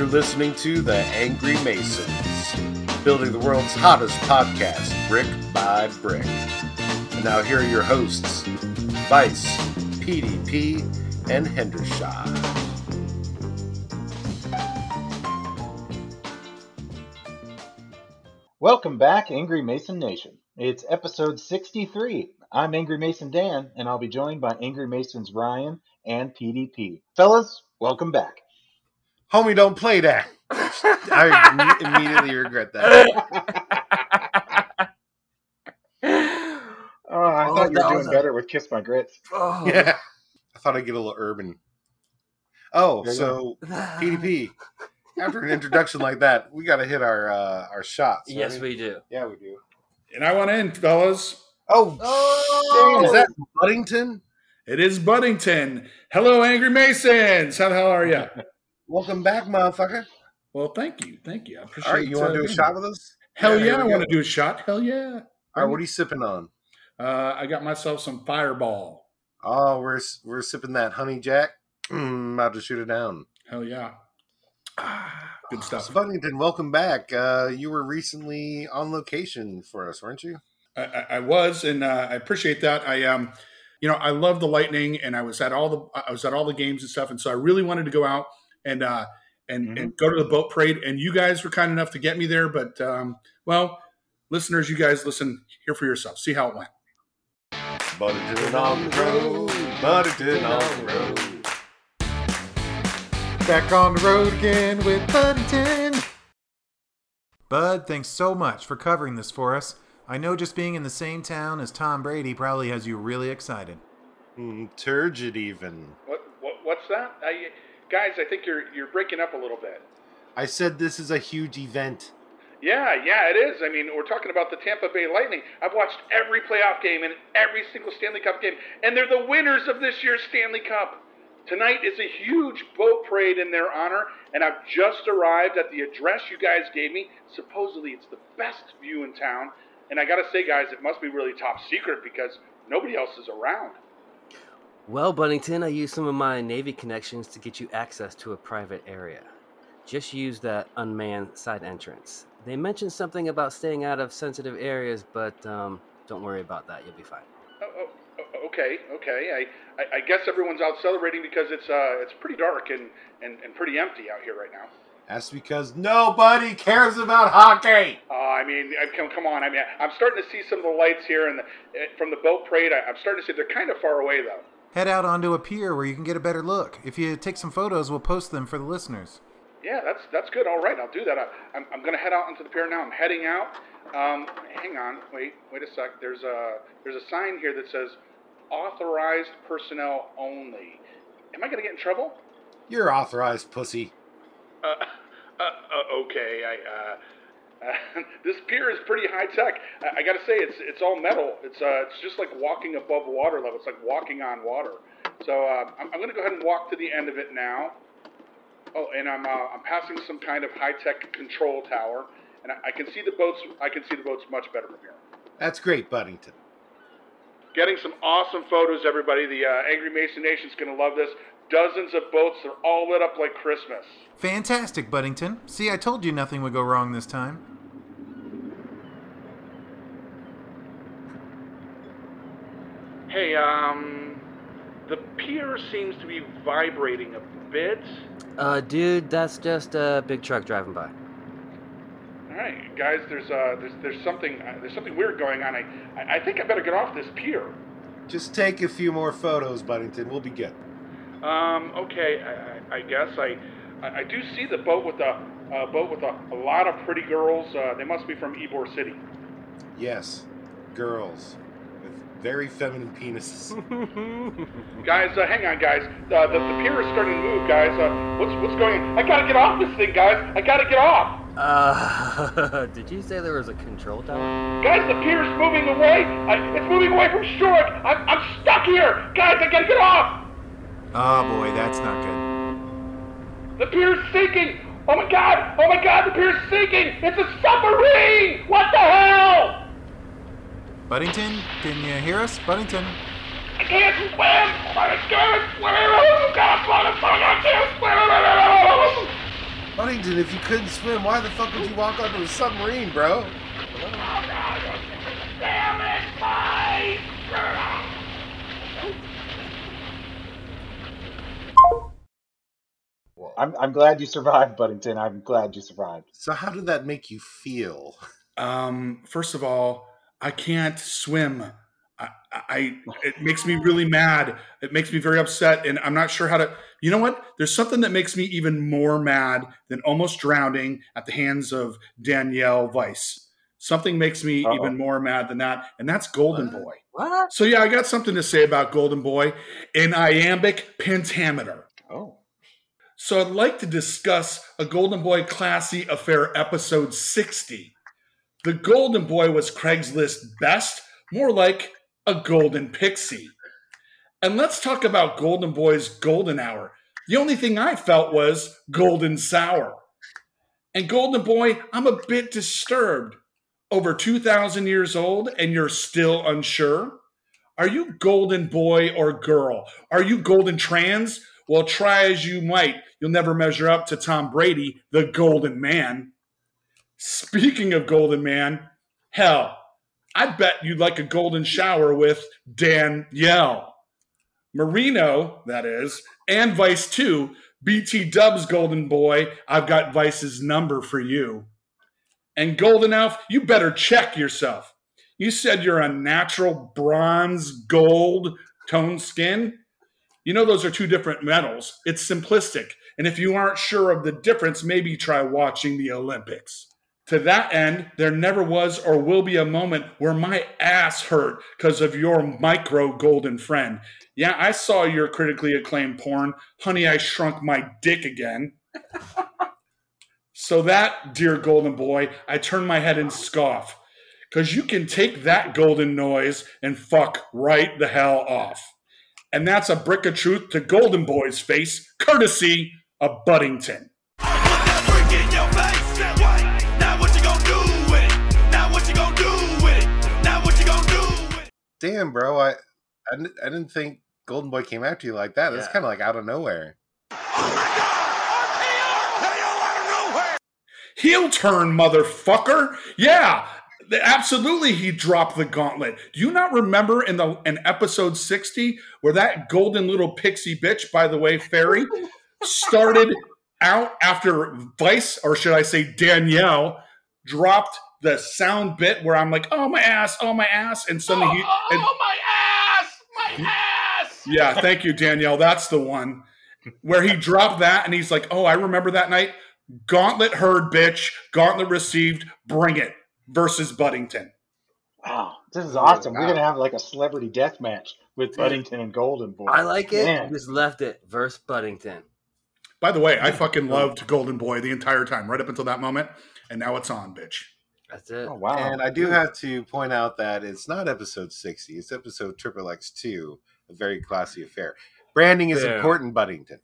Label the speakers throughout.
Speaker 1: You're listening to The Angry Masons, building the world's hottest podcast, brick by brick. And now here are your hosts, Vice, PDP, and Hendershot.
Speaker 2: Welcome back, Angry Mason Nation. It's episode 63. I'm Angry Mason Dan, and I'll be joined by Angry Masons Ryan and PDP. Fellas, welcome back.
Speaker 1: Homie, don't play that. I immediately regret that.
Speaker 2: Oh, I
Speaker 3: Oh,
Speaker 2: thought you were doing
Speaker 3: a-
Speaker 2: better with Kiss My Grits.
Speaker 3: Oh.
Speaker 1: Yeah. I thought I'd get a little urban. Oh,
Speaker 2: There
Speaker 1: so PDP. After an introduction like that, we got to hit our uh, our shots.
Speaker 3: Yes,
Speaker 1: right?
Speaker 3: we do.
Speaker 1: Yeah, we do.
Speaker 4: And I want in, fellas.
Speaker 1: Oh,
Speaker 3: Oh,
Speaker 1: is that Buddington?
Speaker 4: It is Buddington. Hello, Angry Masons. How the hell are you?
Speaker 1: Welcome back, motherfucker.
Speaker 4: well, thank you. Thank you. I appreciate it.
Speaker 1: All right, you want to do a shot with us?
Speaker 4: Hell
Speaker 1: Yeah,
Speaker 4: yeah, I want to do a shot. Hell yeah.
Speaker 1: All right, what are you sipping on?
Speaker 4: Uh, I got myself some Fireball.
Speaker 1: Oh, we're we're sipping that honey jack. Mm, about to shoot it down.
Speaker 4: Hell yeah. Ah, good
Speaker 1: So
Speaker 4: stuff.
Speaker 1: Buddington, welcome back. Uh, you were recently on location for us, weren't you?
Speaker 4: I, I, I was, and uh, I appreciate that. I um, you know, I love the Lightning, and I was at all the I was at all the games and stuff, and so I really wanted to go out and uh, and and go to the boat parade. And you guys were kind enough to get me there, but um, well, listeners, you guys listen here for yourself. See how it went.
Speaker 1: Buddington on the road. Buddington on the road.
Speaker 5: Back on the road again with Buddington. Bud, thanks so much for covering this for us. I know just being in the same town as Tom Brady probably has you really excited.
Speaker 1: Mm, turgid even.
Speaker 4: What, what what's that? I, guys, I think you're you're breaking up a little bit.
Speaker 1: I said this is a huge event.
Speaker 4: Yeah, yeah, it is. I mean, we're talking about the Tampa Bay Lightning. I've watched every playoff game and every single Stanley Cup game, and they're the winners of this year's Stanley Cup. Tonight is a huge boat parade in their honor, and I've just arrived at the address you guys gave me. Supposedly, it's the best view in town, and I gotta say, guys, it must be really top secret because nobody else is around.
Speaker 3: Well, Buddington, I used some of my Navy connections to get you access to a private area. Just use that unmanned side entrance. They mentioned something about staying out of sensitive areas, but um, don't worry about that. You'll be fine.
Speaker 4: Oh, oh, oh, okay, okay. I, I, I guess everyone's out celebrating because it's uh, it's pretty dark and, and, and pretty empty out here right now.
Speaker 1: That's because nobody cares about hockey.
Speaker 4: Uh, I mean, I, come, come on. I mean, I'm starting to see some of the lights here and the, eh, from the boat parade. I, I'm starting to see they're kind of far away though.
Speaker 5: Head out onto a pier where you can get a better look. If you take some photos, we'll post them for the listeners.
Speaker 4: Yeah, that's that's good. All right, I'll do that. I, I'm, I'm going to head out onto the pier now. I'm heading out. Um, hang on, wait, wait a sec. There's a there's a sign here that says authorized personnel only. Am I going to get in trouble?
Speaker 1: You're authorized, pussy.
Speaker 4: Uh, uh, uh, okay, I, uh, this pier is pretty high tech. I, I got to say, it's it's all metal. It's uh, it's just like walking above water level. It's like walking on water. So uh, I'm, I'm going to go ahead and walk to the end of it now. Oh, and I'm uh, I'm passing some kind of high tech control tower, and I, I can see the boats. I can see the boats much better from here.
Speaker 1: That's great, Buddington.
Speaker 4: Getting some awesome photos, everybody. The uh, Angry Mason Nation's going to love this. Dozens of boats. They're all lit up like Christmas.
Speaker 5: Fantastic, Buddington. See, I told you nothing would go wrong this time.
Speaker 4: Hey, um, the pier seems to be vibrating a bit.
Speaker 3: Uh, dude, that's just a big truck driving by.
Speaker 4: All right, guys, there's uh, there's there's something uh, there's something weird going on. I I I think I better get off this pier.
Speaker 1: Just take a few more photos, Buddington. We'll be good.
Speaker 4: Um, okay, I, I, I guess I, I I do see the boat with a uh, boat with a, a lot of pretty girls. Uh, they must be from Ybor City.
Speaker 1: Yes, girls with very feminine penises.
Speaker 4: Guys, uh, hang on, guys. Uh, the, the pier is starting to move, guys. Uh, what's what's going? on? I gotta get off this thing, guys. I gotta get off.
Speaker 3: Uh, did you say there was a control tower?
Speaker 4: Guys, the pier's moving away. I, it's moving away from shore. I'm, I'm stuck here. Guys, I gotta get off.
Speaker 5: Oh boy, that's not good.
Speaker 4: The pier's sinking. Oh my god. Oh my god, the pier's sinking. It's a submarine. What the hell?
Speaker 5: Buddington, can you hear us? Buddington?
Speaker 4: I can't swim. I can't swim. Oh god, I can't swim.
Speaker 1: Buddington, if you couldn't swim, why the fuck would you walk onto a submarine, bro?
Speaker 2: Oh, I'm I'm glad you survived, Buddington. I'm glad you survived.
Speaker 1: So how did that make you feel?
Speaker 4: Um, first of all, I can't swim. I, I it makes me really mad. It makes me very upset, and I'm not sure how to. You know what? There's something that makes me even more mad than almost drowning at the hands of Danielle Weiss. Something makes me
Speaker 2: Uh-oh.
Speaker 4: even more mad than that, and that's Golden
Speaker 1: What?
Speaker 4: Boy.
Speaker 3: What?
Speaker 4: So yeah, I got something to say about Golden Boy in iambic pentameter. So I'd like to discuss a Golden Boy Classy Affair episode 60. The Golden Boy was Craigslist best, more like a golden pixie. And let's talk about Golden Boy's golden hour. The only thing I felt was golden sour. And Golden Boy, I'm a bit disturbed. Over 2,000 years old and you're still unsure? Are you golden boy or girl? Are you golden trans? Well, try as you might, you'll never measure up to Tom Brady, the golden man. Speaking of golden man, hell, I bet you'd like a golden shower with Danielle. Marino, that is, and Vice 2, BT Dubs Golden Boy, I've got Vice's number for you. And Golden Elf, you better check yourself. You said you're a natural bronze gold tone skin. You know, those are two different medals. It's simplistic. And if you aren't sure of the difference, maybe try watching the Olympics. To that end, there never was or will be a moment where my ass hurt because of your micro golden friend. Yeah, I saw your critically acclaimed porn. Honey, I shrunk my dick again. so that, dear golden boy, I turn my head and scoff. Because you can take that golden noise and fuck right the hell off. And that's a brick of truth to Golden Boy's face, courtesy of Buddington.
Speaker 1: Damn, bro, I I didn't, I didn't think Golden Boy came after you like that. That's
Speaker 3: Yeah.
Speaker 1: kind of like out of nowhere.
Speaker 6: Oh my God! RKO! KO out of nowhere!
Speaker 4: Heel turn, motherfucker. Yeah, th- absolutely. He dropped the gauntlet. Do you not remember in the in episode sixty where that golden little pixie bitch, by the way, Fairy, started out after Vice, or should I say Danielle, dropped the sound bit where I'm like, "Oh my ass, oh my ass," and suddenly he.
Speaker 6: oh,
Speaker 4: and-
Speaker 6: oh, my ass! My ass!
Speaker 4: yeah, thank you, Danielle. That's the one where he dropped that and he's like, "Oh, I remember that night." Gauntlet heard, bitch. Gauntlet received. Bring it. Versus Buddington.
Speaker 2: wow, this is awesome. We're gonna have like a celebrity death match with Buddington and Golden Boy.
Speaker 3: I like it.
Speaker 2: Man.
Speaker 3: Just left it. versus Buddington.
Speaker 4: By the way, I fucking loved Golden Boy the entire time, right up until that moment, and now it's on, bitch.
Speaker 3: That's it.
Speaker 2: Oh wow!
Speaker 1: And I do have to point out that it's not episode 60, it's episode triple X two, a very classy affair. Branding is
Speaker 3: Yeah.
Speaker 1: important, Buddington.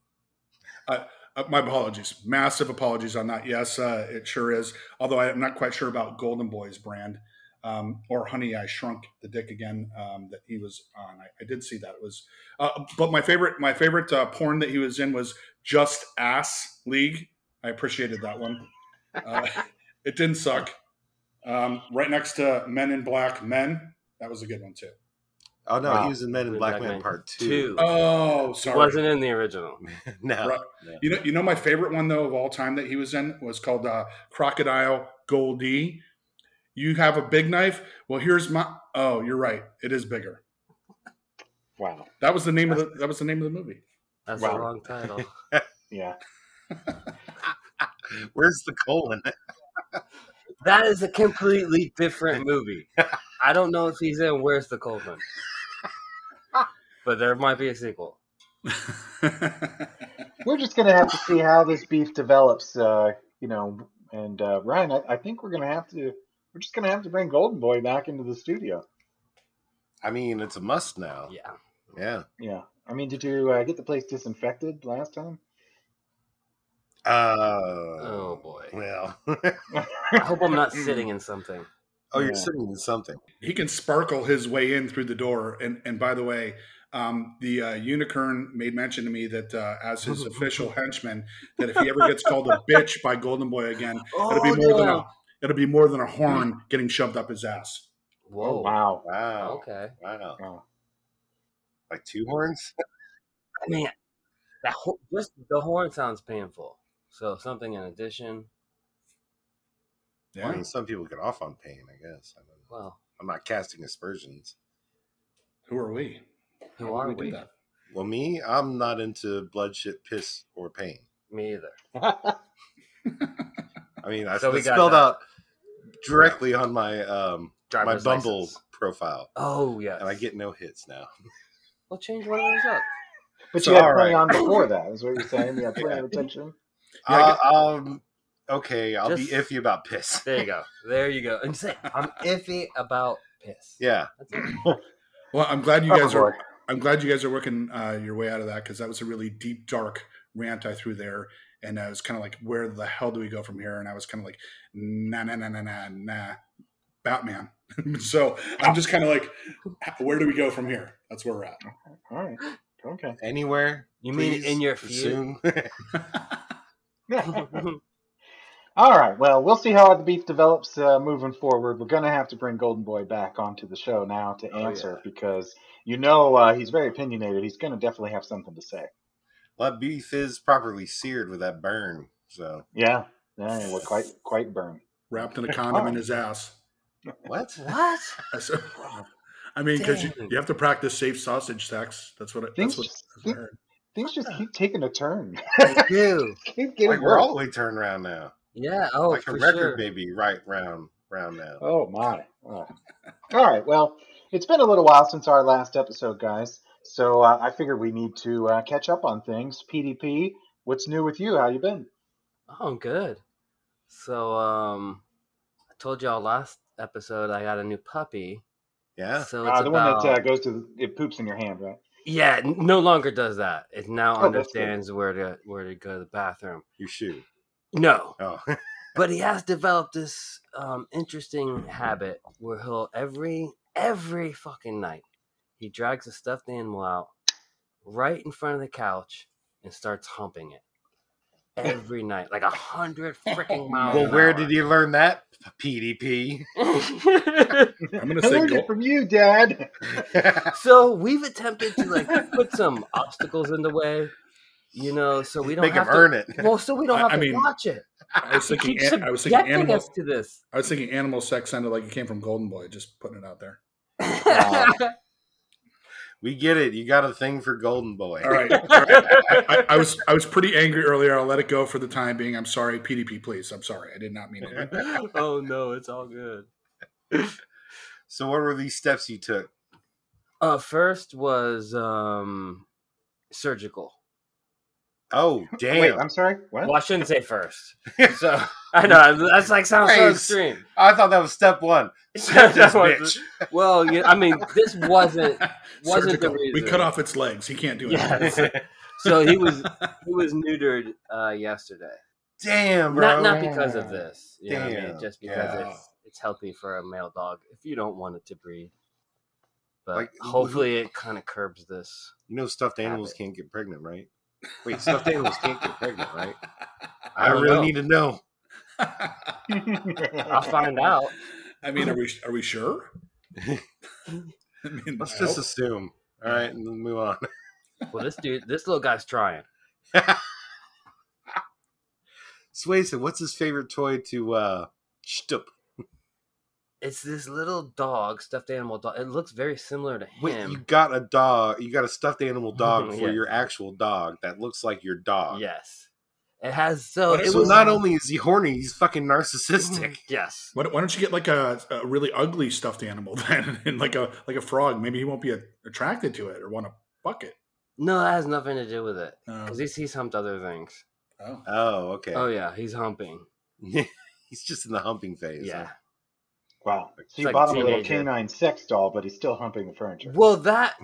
Speaker 4: Uh, my apologies, massive apologies on that. Yes, uh, it sure is. Although I'm not quite sure about Golden Boy's brand um, or Honey, I Shrunk the Dick again um, that he was on. I, I did see that. It was, uh, but my favorite, my favorite uh, porn that he was in was Just Ass League. I appreciated that one. Uh, it didn't suck. Um, right next to Men in Black Men. That was a good one too.
Speaker 1: Oh no,
Speaker 2: Wow.
Speaker 1: he was in Men in Black
Speaker 3: Black
Speaker 1: Man
Speaker 3: Man
Speaker 1: Part Two.
Speaker 3: Two.
Speaker 4: Oh,
Speaker 3: He
Speaker 4: sorry.
Speaker 3: wasn't in the original.
Speaker 1: no,
Speaker 4: Right.
Speaker 1: no.
Speaker 4: You know, you know, my favorite one though of all time that he was in was called uh, Crocodile Goldie. You have a big knife. Well, here's my. Oh, you're right. It is bigger.
Speaker 2: wow.
Speaker 4: That was the name of the. That was the name of the movie.
Speaker 3: That's
Speaker 2: Wow.
Speaker 3: the wrong title.
Speaker 2: Yeah.
Speaker 1: Where's the colon?
Speaker 3: that is a completely different movie. I don't know if he's in Where's the Coleman, but there might be a sequel.
Speaker 2: We're just gonna have to see how this beef develops. Uh, you know, and uh, Ryan, I, I think we're gonna have to. We're just gonna have to bring Golden Boy back into the studio.
Speaker 1: I mean, it's a must now.
Speaker 3: Yeah.
Speaker 1: Yeah.
Speaker 2: Yeah. I mean, did you uh, get the place disinfected last time?
Speaker 1: Uh,
Speaker 3: Oh boy.
Speaker 1: Well.
Speaker 3: I hope I'm not sitting in something.
Speaker 1: oh, you're
Speaker 2: Yeah.
Speaker 1: sitting in something.
Speaker 4: he can sparkle his way in through the door. And and by the way, Um, the uh, unicorn made mention to me that uh, as his official henchman, that if he ever gets called a bitch by Golden Boy again, it'll be
Speaker 3: Oh,
Speaker 4: more than a it'll be more than a horn getting shoved up his ass.
Speaker 3: Whoa.
Speaker 2: Oh, wow.
Speaker 1: Wow.
Speaker 3: Okay.
Speaker 1: Wow.
Speaker 2: Oh.
Speaker 1: Like two horns?
Speaker 3: I mean, that ho- just the horn sounds painful. So something in addition.
Speaker 1: I
Speaker 4: Yeah.
Speaker 1: mean, some people get off on pain, I guess. I don't know.
Speaker 3: Well,
Speaker 1: I'm not casting aspersions.
Speaker 4: Who are we?
Speaker 3: Who
Speaker 4: How
Speaker 3: are
Speaker 4: would
Speaker 3: we?
Speaker 4: that?
Speaker 1: Well, me, I'm not into blood, shit, piss, or pain.
Speaker 3: Me either.
Speaker 1: I mean, I
Speaker 3: So we
Speaker 1: spelled
Speaker 3: that.
Speaker 1: out directly on my um my Bumble
Speaker 3: license.
Speaker 1: profile,
Speaker 3: Oh yeah,
Speaker 1: and I get no hits now.
Speaker 3: We'll change one of those up.
Speaker 2: But
Speaker 1: So,
Speaker 2: you had plenty
Speaker 1: right.
Speaker 2: on before that, is what you're saying. You had plenty
Speaker 1: Yeah.
Speaker 2: of attention.
Speaker 4: Yeah, I
Speaker 1: Uh, um, okay, I'll
Speaker 3: Just-
Speaker 1: be iffy about piss.
Speaker 3: There you go. There you go. And say I'm iffy about piss.
Speaker 1: Yeah,
Speaker 3: That's it.
Speaker 4: Well, I'm glad you guys
Speaker 2: boy.
Speaker 4: are. I'm glad you guys are working uh, your way out of that because that was a really deep, dark rant I threw there, and I was kind of like, "Where the hell do we go from here?" And I was kind of like, "Nah, nah, nah, nah, nah, nah, Batman." so I'm just kind of like, "Where do we go from here?" That's where we're at.
Speaker 2: All right. Okay.
Speaker 1: anywhere.
Speaker 3: You mean in your
Speaker 1: soon?
Speaker 2: All right. Well, we'll see how the beef develops uh, moving forward. We're going to have to bring Golden Boy back onto the show now to
Speaker 3: Oh,
Speaker 2: answer
Speaker 3: yeah.
Speaker 2: because you know uh, he's very opinionated. He's going to definitely have something to say.
Speaker 1: well, that beef is properly seared with that burn. So
Speaker 2: Yeah. Yeah. We're quite quite burned.
Speaker 4: Wrapped in a condom in his ass.
Speaker 1: what?
Speaker 3: what?
Speaker 4: So, I mean, because you, you have to practice safe sausage sex. That's what. It,
Speaker 2: Things
Speaker 4: that's what.
Speaker 2: just-
Speaker 4: I heard.
Speaker 2: Things just keep taking a turn.
Speaker 3: You.
Speaker 2: keep getting
Speaker 1: Like we're all the way turned around now.
Speaker 3: Yeah. Oh,
Speaker 1: like a record
Speaker 3: sure.
Speaker 1: baby, right round, round now.
Speaker 2: Oh my. Oh. All right. Well, it's been a little while since our last episode, guys. So uh, I figured we need to uh, catch up on things. PDP, what's new with you? How you been?
Speaker 3: Oh, I'm good. So, um, I told y'all last episode I got a new puppy.
Speaker 1: Yeah.
Speaker 3: So it's
Speaker 2: Uh, the
Speaker 3: about,
Speaker 2: one that uh, goes to the, it poops in your hand, right?
Speaker 3: yeah, no longer does that. It now
Speaker 2: Oh,
Speaker 3: understands where to where to go to the bathroom.
Speaker 1: You shoot.
Speaker 3: No,
Speaker 1: Oh,
Speaker 3: but he has developed this um, interesting habit where he'll every every fucking night he drags a stuffed animal out right in front of the couch and starts humping it every night, like a hundred freaking miles.
Speaker 1: well,
Speaker 3: an
Speaker 1: where
Speaker 3: hour.
Speaker 1: did you learn that? PDP.
Speaker 4: I'm gonna
Speaker 2: I
Speaker 4: say
Speaker 2: learned
Speaker 4: go,
Speaker 2: it from you, Dad.
Speaker 3: so we've attempted to like put some obstacles in the way, you know, so we don't
Speaker 1: Make him
Speaker 3: have to,
Speaker 1: earn it.
Speaker 3: Well, so we don't
Speaker 4: I-
Speaker 3: have
Speaker 4: I
Speaker 3: to
Speaker 4: mean,
Speaker 3: watch it.
Speaker 4: I was thinking.
Speaker 3: keeps
Speaker 4: an- I was thinking animal.
Speaker 3: us to this.
Speaker 4: I was thinking animal sex sounded like it came from Golden Boy. Just putting it out there.
Speaker 1: We get it. You got a thing for Golden Boy.
Speaker 4: All right. All right. I, I, I was I was pretty angry earlier. I'll let it go for the time being. I'm sorry, PDP. Please, I'm sorry. I did not mean it.
Speaker 3: oh no, it's all good.
Speaker 1: So, what were these steps you took?
Speaker 3: Uh, first was um surgical.
Speaker 1: Oh, damn!
Speaker 2: Wait, I'm sorry. What?
Speaker 3: Well, I shouldn't say first. So I know that's like sounds so extreme.
Speaker 1: I thought that was step one.
Speaker 3: That
Speaker 1: this bitch.
Speaker 3: Well, you, I mean, this wasn't wasn't the
Speaker 4: Surgical. We cut off its legs. He can't do it.
Speaker 3: Yes. so he was he was neutered uh, yesterday.
Speaker 1: Damn, bro.
Speaker 3: Not not because of this. You know what I mean?
Speaker 1: Damn.
Speaker 3: Just because
Speaker 1: Yeah.
Speaker 3: it's it's healthy for a male dog if you don't want it to breed. But
Speaker 1: Like, who-
Speaker 3: hopefully it kind of curbs this.
Speaker 1: You know, stuffed animals
Speaker 3: Habit.
Speaker 1: can't get pregnant, right? Wait, stuffed animals can't get pregnant, right? I,
Speaker 3: I
Speaker 1: really
Speaker 3: know.
Speaker 1: need to know.
Speaker 3: I'll find out.
Speaker 4: I mean, are we are we sure? I mean,
Speaker 1: Let's
Speaker 4: I
Speaker 1: just
Speaker 4: hope-
Speaker 1: assume. All right, and then move on.
Speaker 3: Well, this dude, this little guy's trying.
Speaker 1: Swayson, what's his favorite toy to uh shtup?
Speaker 3: It's this little dog, stuffed animal dog. It looks very similar to him.
Speaker 1: Wait,
Speaker 3: him.
Speaker 1: you got a dog, you got a stuffed animal dog for
Speaker 3: Yeah.
Speaker 1: your actual dog that looks like your dog.
Speaker 3: Yes, it has. So
Speaker 4: What
Speaker 3: it
Speaker 4: is-
Speaker 1: So
Speaker 3: was
Speaker 1: not only is he horny, he's fucking narcissistic.
Speaker 3: Yes.
Speaker 4: Why, why don't you get like a, a really ugly stuffed animal then, and like a like a frog? Maybe he won't be a, attracted to it or want to fuck it.
Speaker 3: No, that has nothing to do with it.
Speaker 4: Oh.
Speaker 3: Because he's, he's humped other things.
Speaker 4: Oh.
Speaker 1: Oh, okay.
Speaker 3: Oh yeah, he's humping.
Speaker 1: he's just in the humping phase.
Speaker 3: Yeah.
Speaker 2: Wow. So you
Speaker 3: like
Speaker 2: bought him a little canine sex doll, but he's still humping the furniture.
Speaker 3: Well, that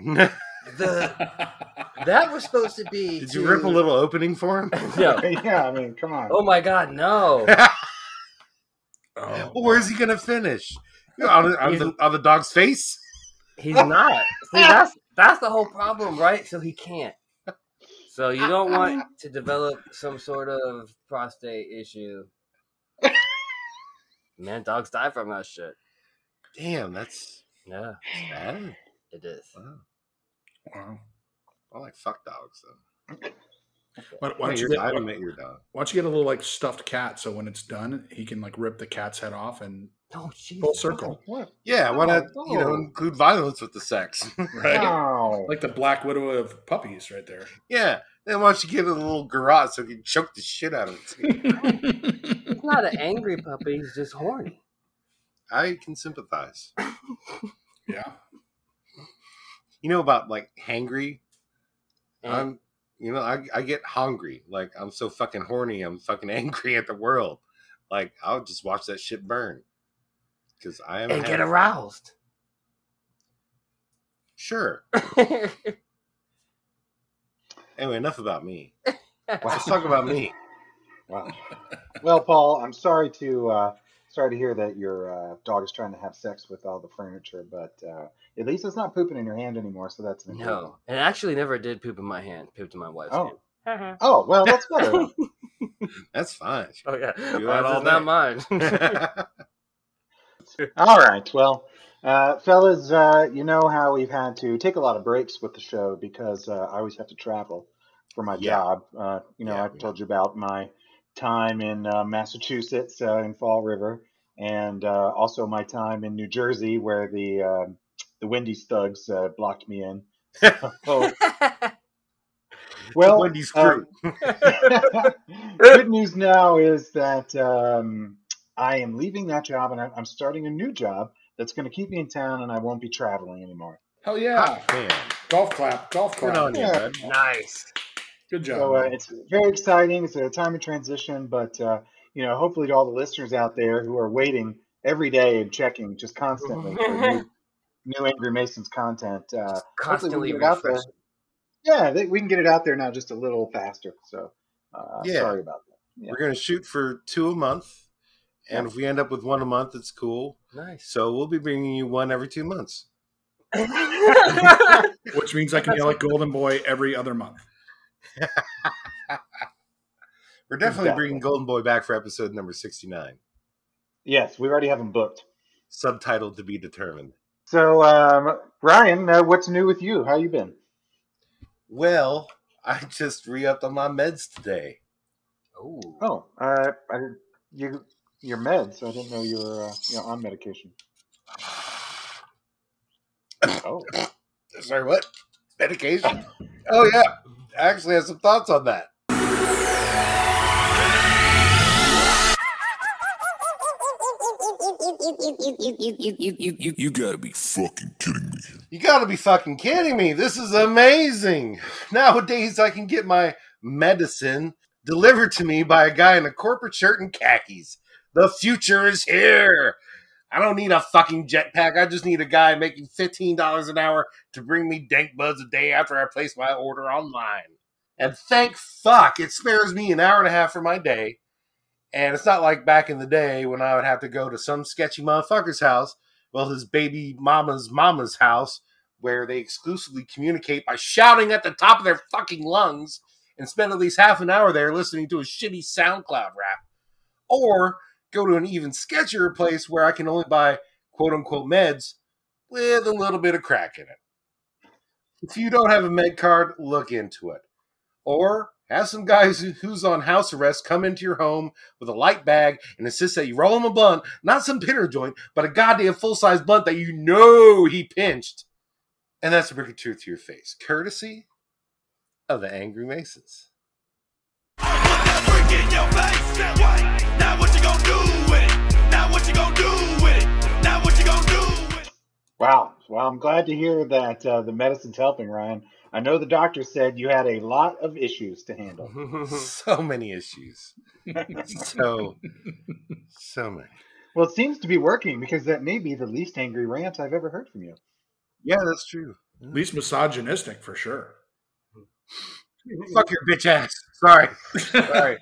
Speaker 3: the that was supposed to be.
Speaker 1: Did you rip a little opening for him?
Speaker 3: No.
Speaker 2: yeah, I mean, come on.
Speaker 3: Oh my God, no.
Speaker 4: Oh,
Speaker 1: well, where's he gonna finish? On, on the, on the dog's face?
Speaker 3: He's not. See, that's That's the whole problem, right? So he can't. So you don't want to develop some sort of prostate issue. Man, dogs die from that shit.
Speaker 1: Damn, that's
Speaker 3: Yeah,
Speaker 1: bad.
Speaker 3: it is.
Speaker 1: Wow.
Speaker 4: Wow.
Speaker 1: I like fuck dogs though.
Speaker 4: Why, why,
Speaker 1: Why
Speaker 4: don't you
Speaker 1: your,
Speaker 4: get,
Speaker 1: I
Speaker 4: why,
Speaker 1: haven't your dog.
Speaker 4: don't you get a little like stuffed cat so when it's done he can like rip the cat's head off and
Speaker 3: Oh, jeez.
Speaker 4: full circle,
Speaker 2: What?
Speaker 1: Yeah, why not?
Speaker 2: Oh,
Speaker 1: You know,
Speaker 2: oh.
Speaker 1: include violence with the sex.
Speaker 4: right?
Speaker 2: Wow.
Speaker 4: Like the Black Widow of puppies, right there.
Speaker 1: yeah. Then why don't you give it a little garage so you can choke the shit out of it?
Speaker 3: He's not an angry puppy. He's just horny.
Speaker 1: I can sympathize.
Speaker 4: yeah.
Speaker 1: You know about like hangry?
Speaker 3: And
Speaker 1: I'm, you know, I, I get hungry. Like I'm so fucking horny. I'm fucking angry at the world. Like I'll just watch that shit burn. Because I am.
Speaker 3: and get aroused.
Speaker 1: Sure. Anyway, enough about me.
Speaker 2: Wow.
Speaker 1: Let's talk about me.
Speaker 2: Wow. Well, Paul, I'm sorry to uh, sorry to hear that your uh, dog is trying to have sex with all the furniture, but uh, at least it's not pooping in your hand anymore, so that's an
Speaker 3: no, and actually never did poop in my hand. Pooped in my wife's
Speaker 2: Oh.
Speaker 3: hand.
Speaker 2: Oh, well, that's better.
Speaker 1: That's fine.
Speaker 3: Oh yeah,
Speaker 1: You
Speaker 3: Well,
Speaker 1: have
Speaker 3: it's
Speaker 1: to
Speaker 3: not mine.
Speaker 2: all right. Well, uh, fellas, uh, you know how we've had to take a lot of breaks with the show because uh, I always have to travel for my
Speaker 1: Yeah.
Speaker 2: job. Uh, you know,
Speaker 1: Yeah,
Speaker 2: I've told you about my time in uh, Massachusetts uh, in Fall River, and uh, also my time in New Jersey where the um the Wendy's thugs uh, blocked me in. So, well,
Speaker 1: Wendy's
Speaker 2: uh,
Speaker 1: crew.
Speaker 2: Good news now is that um, I am leaving that job and I- I'm starting a new job that's going to keep me in town and I won't be traveling anymore.
Speaker 4: Hell yeah.
Speaker 1: Man,
Speaker 4: Golf clap. Golf
Speaker 1: good
Speaker 4: clap.
Speaker 1: on you,
Speaker 2: Yeah.
Speaker 1: bud.
Speaker 3: nice.
Speaker 4: Good job.
Speaker 2: So uh, it's very exciting. It's a time of transition, but uh, you know, hopefully to all the listeners out there who are waiting every day and checking just constantly for new, new Angry Masons content. Uh,
Speaker 3: Constantly
Speaker 2: get out there. yeah, they, we can get it out there now just a little faster. So uh,
Speaker 1: Yeah.
Speaker 2: sorry about that. Yeah.
Speaker 1: We're gonna shoot for two a month, and if we end up with one a month, it's cool.
Speaker 3: Nice.
Speaker 1: So we'll be bringing you one every two months.
Speaker 4: Which means I can yell at Golden Boy every other month.
Speaker 1: We're definitely
Speaker 2: Exactly.
Speaker 1: bringing Golden Boy back for episode number sixty-nine,
Speaker 2: Yes, we already have him booked.
Speaker 1: subtitled to be determined.
Speaker 2: So, um, Ryan, uh, what's new with you? How you been?
Speaker 1: Well, I just re-upped on my meds today.
Speaker 3: oh.
Speaker 2: Oh, uh, I didn't, you your meds. I didn't know you were uh, you know, on medication. Oh,
Speaker 1: Sorry, what? Medication? oh yeah, I actually have some thoughts on that.
Speaker 7: You gotta be fucking kidding me.
Speaker 1: You gotta be fucking kidding me. This is amazing. Nowadays, I can get my medicine delivered to me by a guy in a corporate shirt and khakis. The future is here. I don't need a fucking jetpack. I just need a guy making $15 an hour to bring me dank buds a day after I place my order online. And thank fuck, it spares me an hour and a half for my day. And it's not like back in the day when I would have to go to some sketchy motherfucker's house well, his baby mama's mama's house, where they exclusively communicate by shouting at the top of their fucking lungs and spend at least half an hour there listening to a shitty SoundCloud rap. Or go to an even sketchier place where I can only buy quote unquote meds with a little bit of crack in it. If you don't have a med card, look into it. Or have some guys who's on house arrest come into your home with a light bag and insist that you roll him a blunt, not some pinner joint, but a goddamn full size blunt that you know he pinched. And that's a brick of truth to your face, courtesy of the Angry Masons.
Speaker 2: Wow. Well, I'm glad to hear that uh, the medicine's helping, Ryan. I know the doctor said you had a lot of issues to handle.
Speaker 1: so many issues. So, so many.
Speaker 2: Well, it seems to be working because that may be the least angry rant I've ever heard from you.
Speaker 1: Yeah, that's true.
Speaker 4: At least misogynistic for sure.
Speaker 1: Fuck your bitch ass. Sorry. Sorry.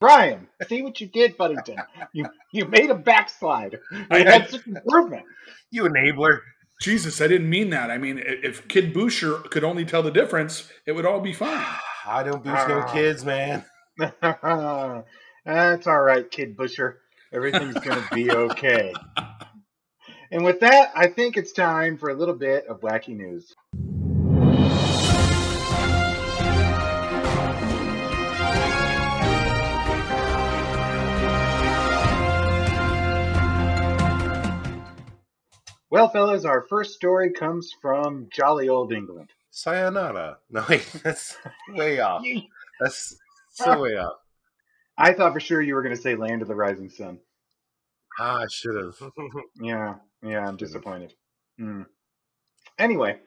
Speaker 2: Brian, see what you did, Buddington. You you made a backslide. You had such improvement.
Speaker 1: You enabler.
Speaker 4: Jesus, I didn't mean that. I mean, if Kid Boucher could only tell the difference, it would all be fine.
Speaker 1: I don't boost no kids, man.
Speaker 2: That's all right, Kid Busher. Everything's going to be okay. and with that, I think it's time for a little bit of wacky news. Well, fellas, our first story comes from jolly old England.
Speaker 1: Sayonara. No, wait, that's way off. That's so way off.
Speaker 2: I thought for sure you were going to say Land of the Rising Sun.
Speaker 1: Ah, I should have.
Speaker 2: Yeah, yeah, I'm disappointed. Hmm. Anyway,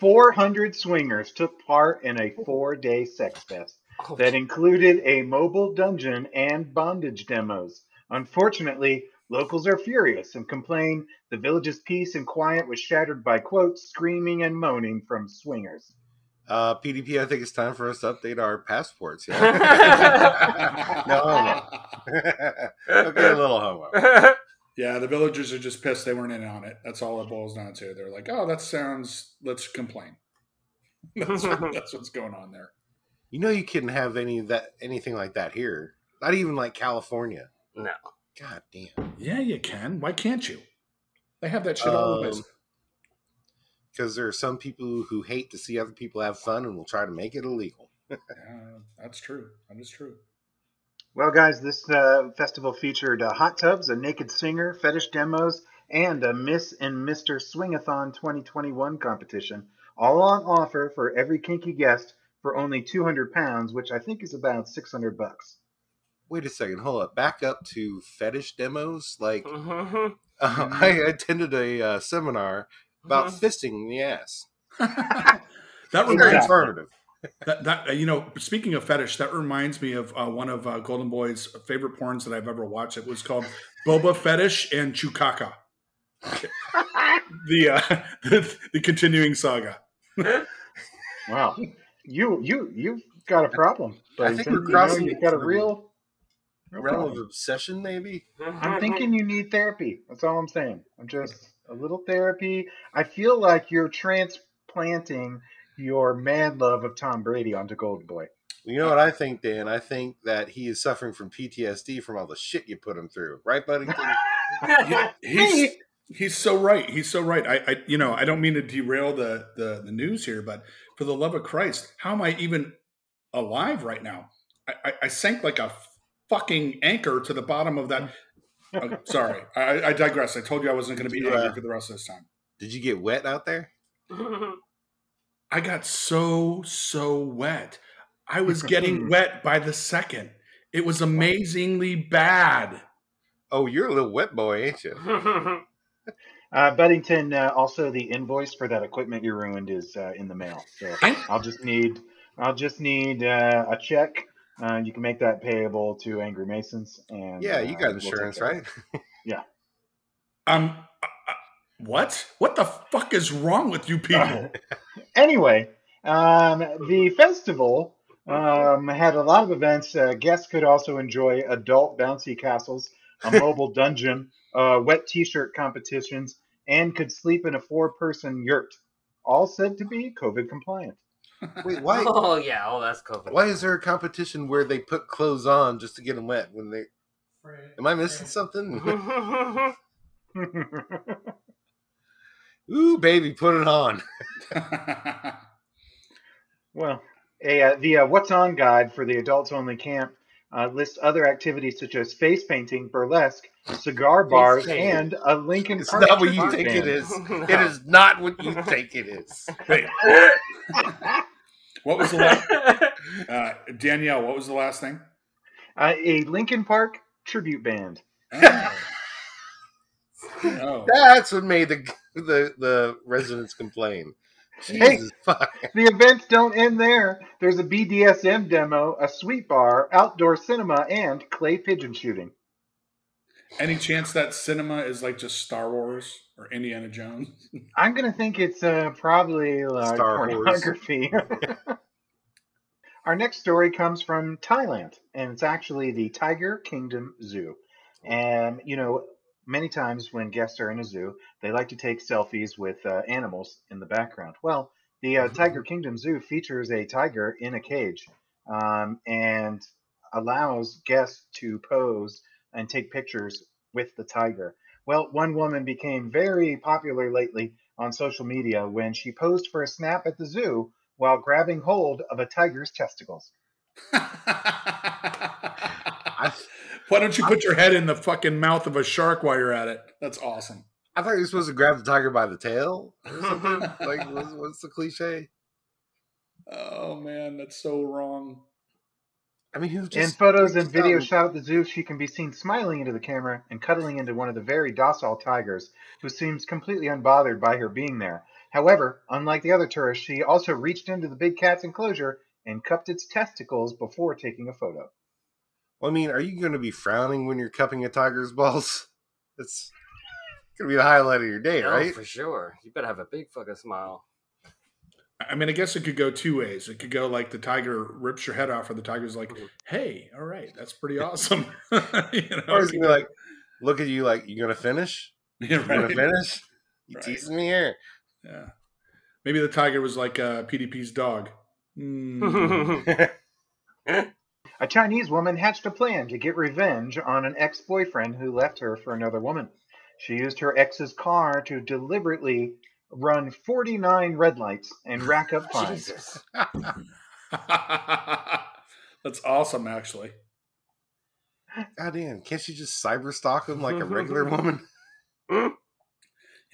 Speaker 2: 400 swingers took part in a four day sex fest that included a mobile dungeon and bondage demos. Unfortunately, locals are furious and complain the village's peace and quiet was shattered by, quote, screaming and moaning from swingers.
Speaker 1: Uh, PDP, I think it's time for us to update our passports. Yeah? no homo. Don't get a little homo.
Speaker 4: Yeah, the villagers are just pissed they weren't in on it. That's all it boils down to. They're like, "Oh, that sounds. Let's complain." That's, that's what's going on there.
Speaker 1: You know, you couldn't have any of that anything like that here. Not even like California.
Speaker 3: no.
Speaker 1: God damn.
Speaker 4: Yeah, you can. Why can't you? They have that shit all the
Speaker 1: Um,
Speaker 4: place.
Speaker 1: Because there are some people who hate to see other people have fun and will try to make it illegal.
Speaker 4: Yeah, that's true. That is true.
Speaker 2: Well, guys, this uh, festival featured uh, hot tubs, a naked singer, fetish demos, and a Miss and Mr. Swingathon 2021 competition, all on offer for every kinky guest for only 200 pounds, which I think is about 600 bucks.
Speaker 1: Wait a second, hold up. Back up to fetish demos. Like, uh, I attended a uh, seminar about
Speaker 3: Mhm.
Speaker 1: fisting the ass.
Speaker 4: that
Speaker 1: Very
Speaker 4: reminds
Speaker 1: informative.
Speaker 4: that, that uh, you know. Speaking of fetish, that reminds me of uh, one of uh, Golden Boy's favorite porns that I've ever watched. It was called Boba Fetish and Chukaka. the, uh, the the continuing saga.
Speaker 2: Wow, you you you've got a problem.
Speaker 1: I think
Speaker 2: Bryson.
Speaker 1: we're
Speaker 2: You know,
Speaker 1: crossing
Speaker 2: you've got a real. Real
Speaker 1: Realm
Speaker 2: problem.
Speaker 1: of obsession, maybe?
Speaker 2: I'm mm-hmm. thinking you need therapy. That's all I'm saying. I'm just a little therapy. I feel like you're transplanting your mad love of Tom Brady onto Golden Boy.
Speaker 1: You know what I think, Dan? I think that he is suffering from PTSD from all the shit you put him through. Right, buddy?
Speaker 4: He's he's so right. He's so right. I, I you know I don't mean to derail the, the the news here, but for the love of Christ, how am I even alive right now? I, I, I sank like a fucking anchor to the bottom of that. Oh, sorry, I, I digress. I told you I wasn't going to be
Speaker 1: You,
Speaker 4: angry
Speaker 1: uh,
Speaker 4: for the rest of this time.
Speaker 1: Did you get wet out there?
Speaker 4: I got so so wet. I was getting wet by the second. It was amazingly bad.
Speaker 1: Oh, you're a little wet boy, ain't you?
Speaker 2: Uh, Buddington, uh, also the invoice for that equipment you ruined is uh, in the mail. So I'll just need, I'll just need uh, a check. Uh, you can make that payable to Angry Masons. And
Speaker 1: Yeah, you
Speaker 2: uh,
Speaker 1: got
Speaker 2: we'll
Speaker 1: insurance, right?
Speaker 2: yeah.
Speaker 4: Um, uh, uh, what? What the fuck is wrong with you people?
Speaker 2: Anyway, um, the festival um, had a lot of events. Uh, guests could also enjoy adult bouncy castles, a mobile dungeon, uh, wet T-shirt competitions, and could sleep in a four-person yurt. All said to be COVID compliant.
Speaker 1: Wait, why?
Speaker 3: oh yeah, oh that's COVID.
Speaker 1: Why is there a competition where they put clothes on just to get them wet when they? Am I missing something? Ooh, baby, put it on.
Speaker 2: Well, a, uh, the uh, What's On guide for the adults only camp uh, lists other activities such as face painting, burlesque, cigar bars, and a Linkin
Speaker 1: It's
Speaker 2: Park
Speaker 1: not what you think it
Speaker 2: band.
Speaker 1: is. It is not what you think it is.
Speaker 4: Wait, what was the last? Uh, Danielle, what was the last thing?
Speaker 2: Uh, a Linkin Park tribute band.
Speaker 4: Oh. Oh.
Speaker 1: That's what made the the the residents complain.
Speaker 2: Hey.
Speaker 1: Fuck.
Speaker 2: The events don't end there. There's a BDSM demo, a sweet bar, outdoor cinema, and clay pigeon shooting.
Speaker 4: Any chance that cinema is like just Star Wars or Indiana Jones?
Speaker 2: I'm gonna think it's uh, probably like
Speaker 1: Star Wars.
Speaker 2: pornography. Our next story comes from Thailand, and it's actually the Tiger Kingdom Zoo. And you know, many times when guests are in a zoo, they like to take selfies with uh, animals in the background. Well, the uh, Tiger Kingdom Zoo features a tiger in a cage um, and allows guests to pose and take pictures with the tiger. Well, one woman became very popular lately on social media when she posed for a snap at the zoo while grabbing hold of a tiger's testicles.
Speaker 4: Why don't you put your head in the fucking mouth of a shark while you're at it? That's awesome.
Speaker 1: I thought you were supposed to grab the tiger by the tail or something. like, what's, what's the cliche?
Speaker 4: Oh man, that's so wrong.
Speaker 1: I mean, who
Speaker 2: In photos and
Speaker 1: just
Speaker 2: videos shot at the zoo, she can be seen smiling into the camera and cuddling into one of the very docile tigers, who seems completely unbothered by her being there. However, unlike the other tourists, she also reached into the big cat's enclosure and cupped its testicles before taking a photo.
Speaker 1: Well, I mean, are you going to be frowning when you're cupping a tiger's balls? It's going to be the highlight of your day,
Speaker 3: Oh,
Speaker 1: right?
Speaker 3: for sure. You better have a big fucking smile.
Speaker 4: I mean, I guess it could go two ways. It could go like the tiger rips your head off, or the tiger's like,
Speaker 1: Mhm.
Speaker 4: "Hey, all right, that's pretty awesome." you know,
Speaker 1: Or he's going to be like, look at you like, you going to finish?
Speaker 4: yeah,
Speaker 1: You going
Speaker 4: right.
Speaker 1: to finish? You
Speaker 4: Right.
Speaker 1: teasing me here?
Speaker 4: Yeah. Maybe the tiger was like uh, PDP's dog. Mm.
Speaker 2: A Chinese woman hatched a plan to get revenge on an ex boyfriend who left her for another woman. She used her ex's car to deliberately run 49 red lights and rack up fines.
Speaker 3: Jesus.
Speaker 4: That's awesome, actually.
Speaker 1: God damn, can't you just cyber stalk him like a regular woman?
Speaker 4: And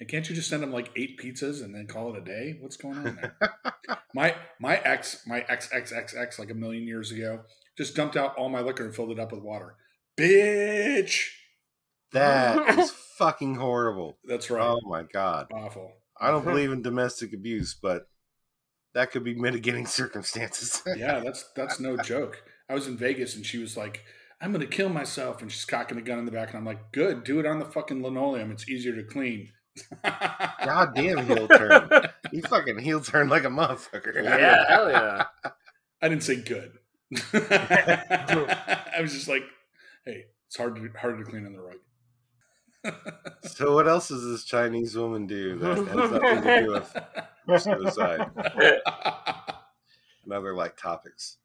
Speaker 4: can't you just send him like eight pizzas and then call it a day? What's going on there? my my ex, my ex ex ex ex, like a million years ago, just dumped out all my liquor and filled it up with water. Bitch.
Speaker 1: That is fucking horrible.
Speaker 4: That's right.
Speaker 1: Oh my god.
Speaker 4: Awful.
Speaker 1: I don't believe in domestic abuse, but that could be mitigating circumstances.
Speaker 4: Yeah, that's that's no joke. I was in Vegas and she was like, "I'm gonna kill myself," and she's cocking a gun in the back, and I'm like, "Good, do it on the fucking linoleum. It's easier to clean."
Speaker 1: God damn heel turn. He fucking heel turn like a motherfucker.
Speaker 3: Yeah, hell yeah.
Speaker 4: I didn't say good. I was just like, "Hey, it's hard to harder to clean on the rug."
Speaker 1: So what else does this Chinese woman do that has nothing to do with suicide and other like topics?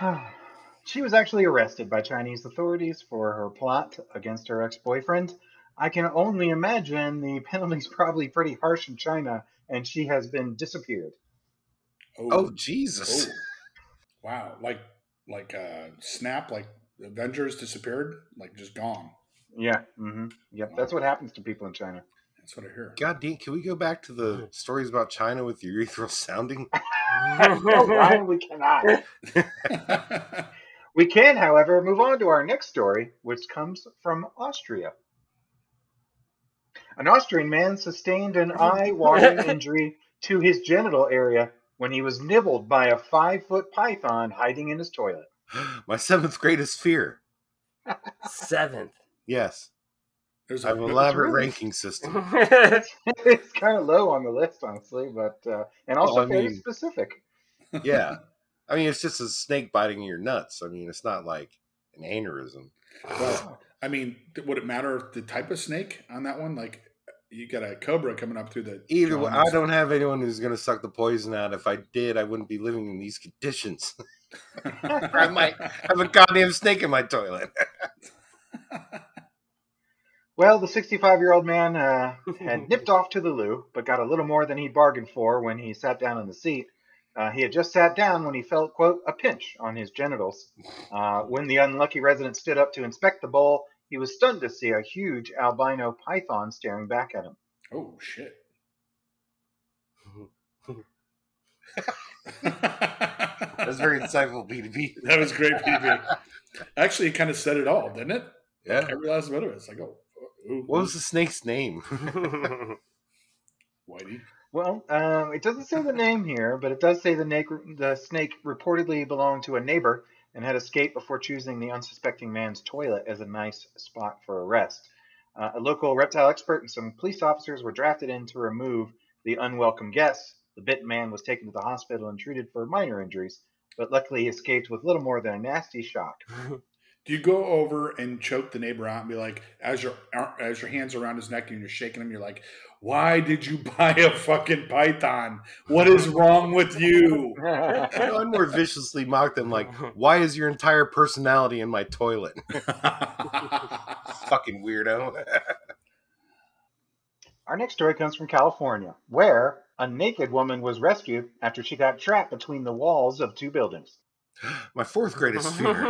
Speaker 2: she was actually arrested by Chinese authorities for her plot against her ex boyfriend. I can only imagine the penalty's probably pretty harsh in China, and she has been disappeared.
Speaker 1: Oh Jesus.
Speaker 4: Oh. Wow, like like uh snap, like Avengers disappeared, like just gone.
Speaker 2: Yeah, hmm yep, that's what happens to people in China.
Speaker 4: That's what I hear.
Speaker 1: God damn, can we go back to the stories about China with urethral sounding?
Speaker 2: no, Ryan, we cannot. We can, however, move on to our next story, which comes from Austria. An Austrian man sustained an eye watering injury to his genital area when he was nibbled by a five foot python hiding in his toilet.
Speaker 1: My seventh greatest fear.
Speaker 3: Seventh.
Speaker 1: Yes.
Speaker 4: There's
Speaker 1: I have an elaborate
Speaker 2: really-
Speaker 1: ranking system.
Speaker 2: it's kind of low on the list, honestly, but uh, and also
Speaker 1: Well, I
Speaker 2: very
Speaker 1: mean-
Speaker 2: specific.
Speaker 1: Yeah. I mean, it's just a snake biting your nuts. I mean, it's not like an aneurysm.
Speaker 4: Well, I mean, would it matter the type of snake on that one? Like, you got a cobra coming up through the.
Speaker 1: Either way, I don't have anyone who's going to suck the poison out. If I did, I wouldn't be living in these conditions. I might have a goddamn snake in my toilet.
Speaker 2: Well, the 65 year old man uh, had nipped off to the loo, but got a little more than he bargained for when he sat down in the seat. Uh, he had just sat down when he felt, quote, a pinch on his genitals. Uh, when the unlucky resident stood up to inspect the bowl, he was stunned to see a huge albino python staring back at him.
Speaker 4: oh shit.
Speaker 1: that was very insightful, B2B.
Speaker 4: That was great, PB. Actually, it kind of said it all, didn't it?
Speaker 1: Yeah.
Speaker 4: Every last bit of it. It's like, oh, ooh,
Speaker 1: What was the snake's name?
Speaker 4: Whitey?
Speaker 2: Well, um, it doesn't say the name here, but it does say the, na- the snake reportedly belonged to a neighbor and had escaped before choosing the unsuspecting man's toilet as a nice spot for a rest. Uh, a local reptile expert and some police officers were drafted in to remove the unwelcome guests. The bitten man was taken to the hospital and treated for minor injuries, but luckily he escaped with little more than a nasty shock.
Speaker 4: Do you go over and choke the neighbor out and be like, as your as your hands are around his neck and you're shaking him, you're like, "Why did you buy a fucking python? What is wrong with you?"
Speaker 1: I'd more viciously mock them like, "Why is your entire personality in my toilet?" Fucking weirdo.
Speaker 2: Our next story comes from California, where a naked woman was rescued after she got trapped between the walls of two buildings.
Speaker 1: My fourth greatest fear.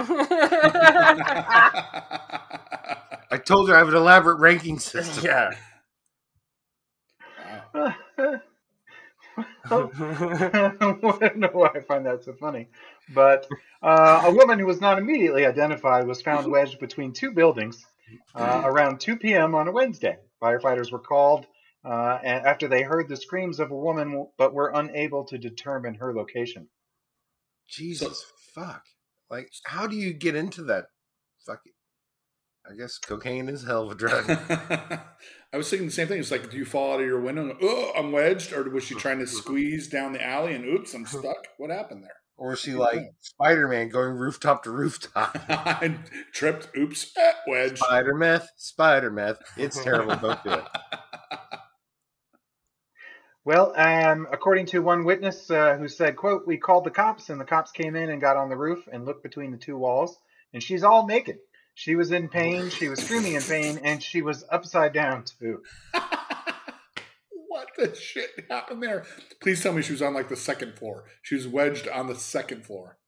Speaker 1: I told her I have an elaborate ranking system.
Speaker 3: yeah.
Speaker 4: Wow.
Speaker 2: I don't know why I find that so funny. But uh, a woman who was not immediately identified was found wedged between two buildings uh, around 2 p.m. on a Wednesday. Firefighters were called uh, after they heard the screams of a woman, but were unable to determine her location.
Speaker 1: Jesus fuck. Like, how do you get into that fucking I guess cocaine is hell of a drug.
Speaker 4: I was thinking the same thing. It's like, do you fall out of your window? And, oh, I'm wedged, or was she trying to squeeze down the alley and oops, I'm stuck? What happened there?
Speaker 1: or is she like Spider Man going rooftop to rooftop?
Speaker 4: I tripped. Oops, eh, wedge.
Speaker 1: Spider meth, spider meth. It's terrible. Don't do it.
Speaker 2: Well, um, according to one witness uh, who said, "quote We called the cops, and the cops came in and got on the roof and looked between the two walls, and she's all naked. She was in pain. She was screaming in pain, and she was upside down too."
Speaker 4: what the shit happened there? Please tell me she was on like the second floor. She was wedged on the second floor.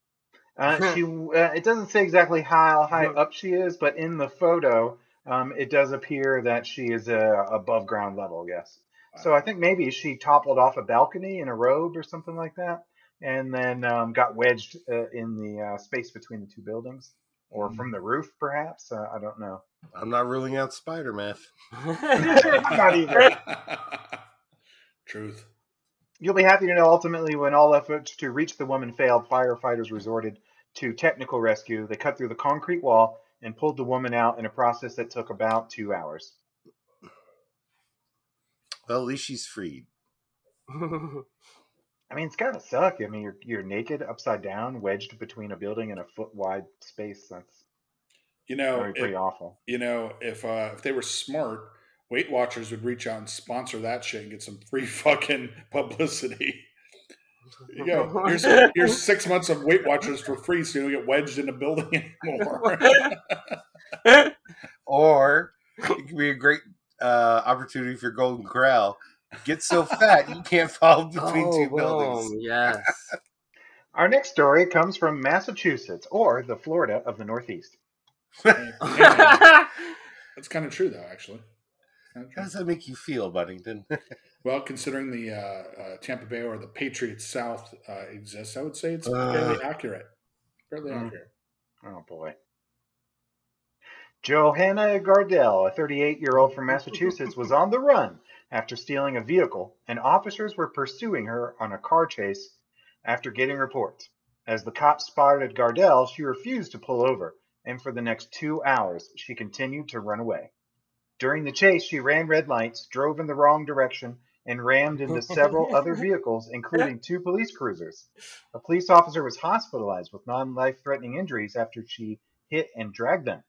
Speaker 2: Uh, she uh, it doesn't say exactly how high up she is, but in the photo, um, it does appear that she is uh, above ground level. Yes. So I think maybe she toppled off a balcony in a robe or something like that, and then um, got wedged uh, in the uh, space between the two buildings, or from the roof, perhaps. Uh, I don't know.
Speaker 1: I'm not ruling out spider math.
Speaker 2: Not either.
Speaker 4: Truth.
Speaker 2: You'll be happy to know ultimately, when all efforts to reach the woman failed, firefighters resorted to technical rescue. They cut through the concrete wall and pulled the woman out in a process that took about two hours.
Speaker 1: Well, at least she's freed.
Speaker 2: I mean, it's gotta suck. I mean, you're you're naked, upside down, wedged between a building and a foot wide space. That's
Speaker 4: You know,
Speaker 2: pretty, pretty
Speaker 4: if,
Speaker 2: awful.
Speaker 4: you know, if uh, if they were smart, Weight Watchers would reach out and sponsor that shit and get some free fucking publicity. You go. Here's here's six months of Weight Watchers for free, so you don't get wedged in a building anymore.
Speaker 1: Or it could be a great uh, opportunity for Golden Corral. Get so fat you can't fall between
Speaker 3: oh,
Speaker 1: two buildings.
Speaker 3: boom, Yes.
Speaker 2: Our next story comes from Massachusetts, or the Florida of the Northeast.
Speaker 4: That's kind of true, though. Actually, Kinda
Speaker 1: How does that make you feel, Buddington?
Speaker 4: well, considering the uh, uh, Tampa Bay or the Patriots South uh, exists, I would say it's
Speaker 1: Uh.
Speaker 4: fairly accurate. Fairly
Speaker 2: Mm.
Speaker 4: accurate.
Speaker 2: Oh boy. Johanna Gardell, a 38 year old from Massachusetts, was on the run after stealing a vehicle, and officers were pursuing her on a car chase after getting reports. As the cops spotted Gardell, she refused to pull over, and for the next two hours, she continued to run away. During the chase, she ran red lights, drove in the wrong direction, and rammed into several other vehicles, including two police cruisers. A police officer was hospitalized with non life threatening injuries after she hit and dragged them.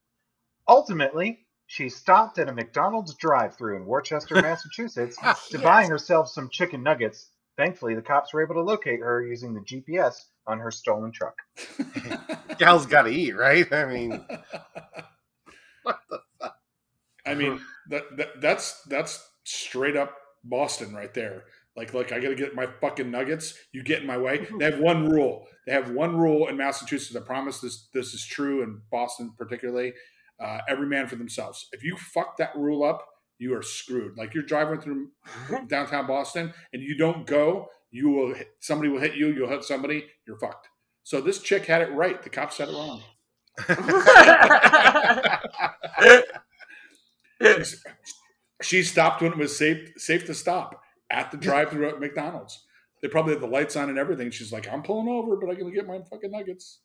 Speaker 2: Ultimately, she stopped at a McDonald's drive through in Worcester, Massachusetts oh, to buy herself some chicken nuggets. Thankfully, the cops were able to locate her using the GPS on her stolen truck.
Speaker 1: Gal's got to eat, right? I mean, what the fuck?
Speaker 4: I mean, that, that that's that's straight up Boston right there. Like, look, I got to get my fucking nuggets. You get in my way. Mm-hmm. They have one rule. They have one rule in Massachusetts. I promise this this is true in Boston particularly. Uh, every man for themselves. If you fuck that rule up, you are screwed. Like you're driving through downtown Boston and you don't go, you will hit, somebody will hit you. You'll hit somebody. You're fucked. So this chick had it right. The cops said it wrong. She stopped when it was safe safe to stop at the drive-through at McDonald's. They probably had the lights on and everything. She's like, "I'm pulling over, but I'm gonna get my fucking nuggets."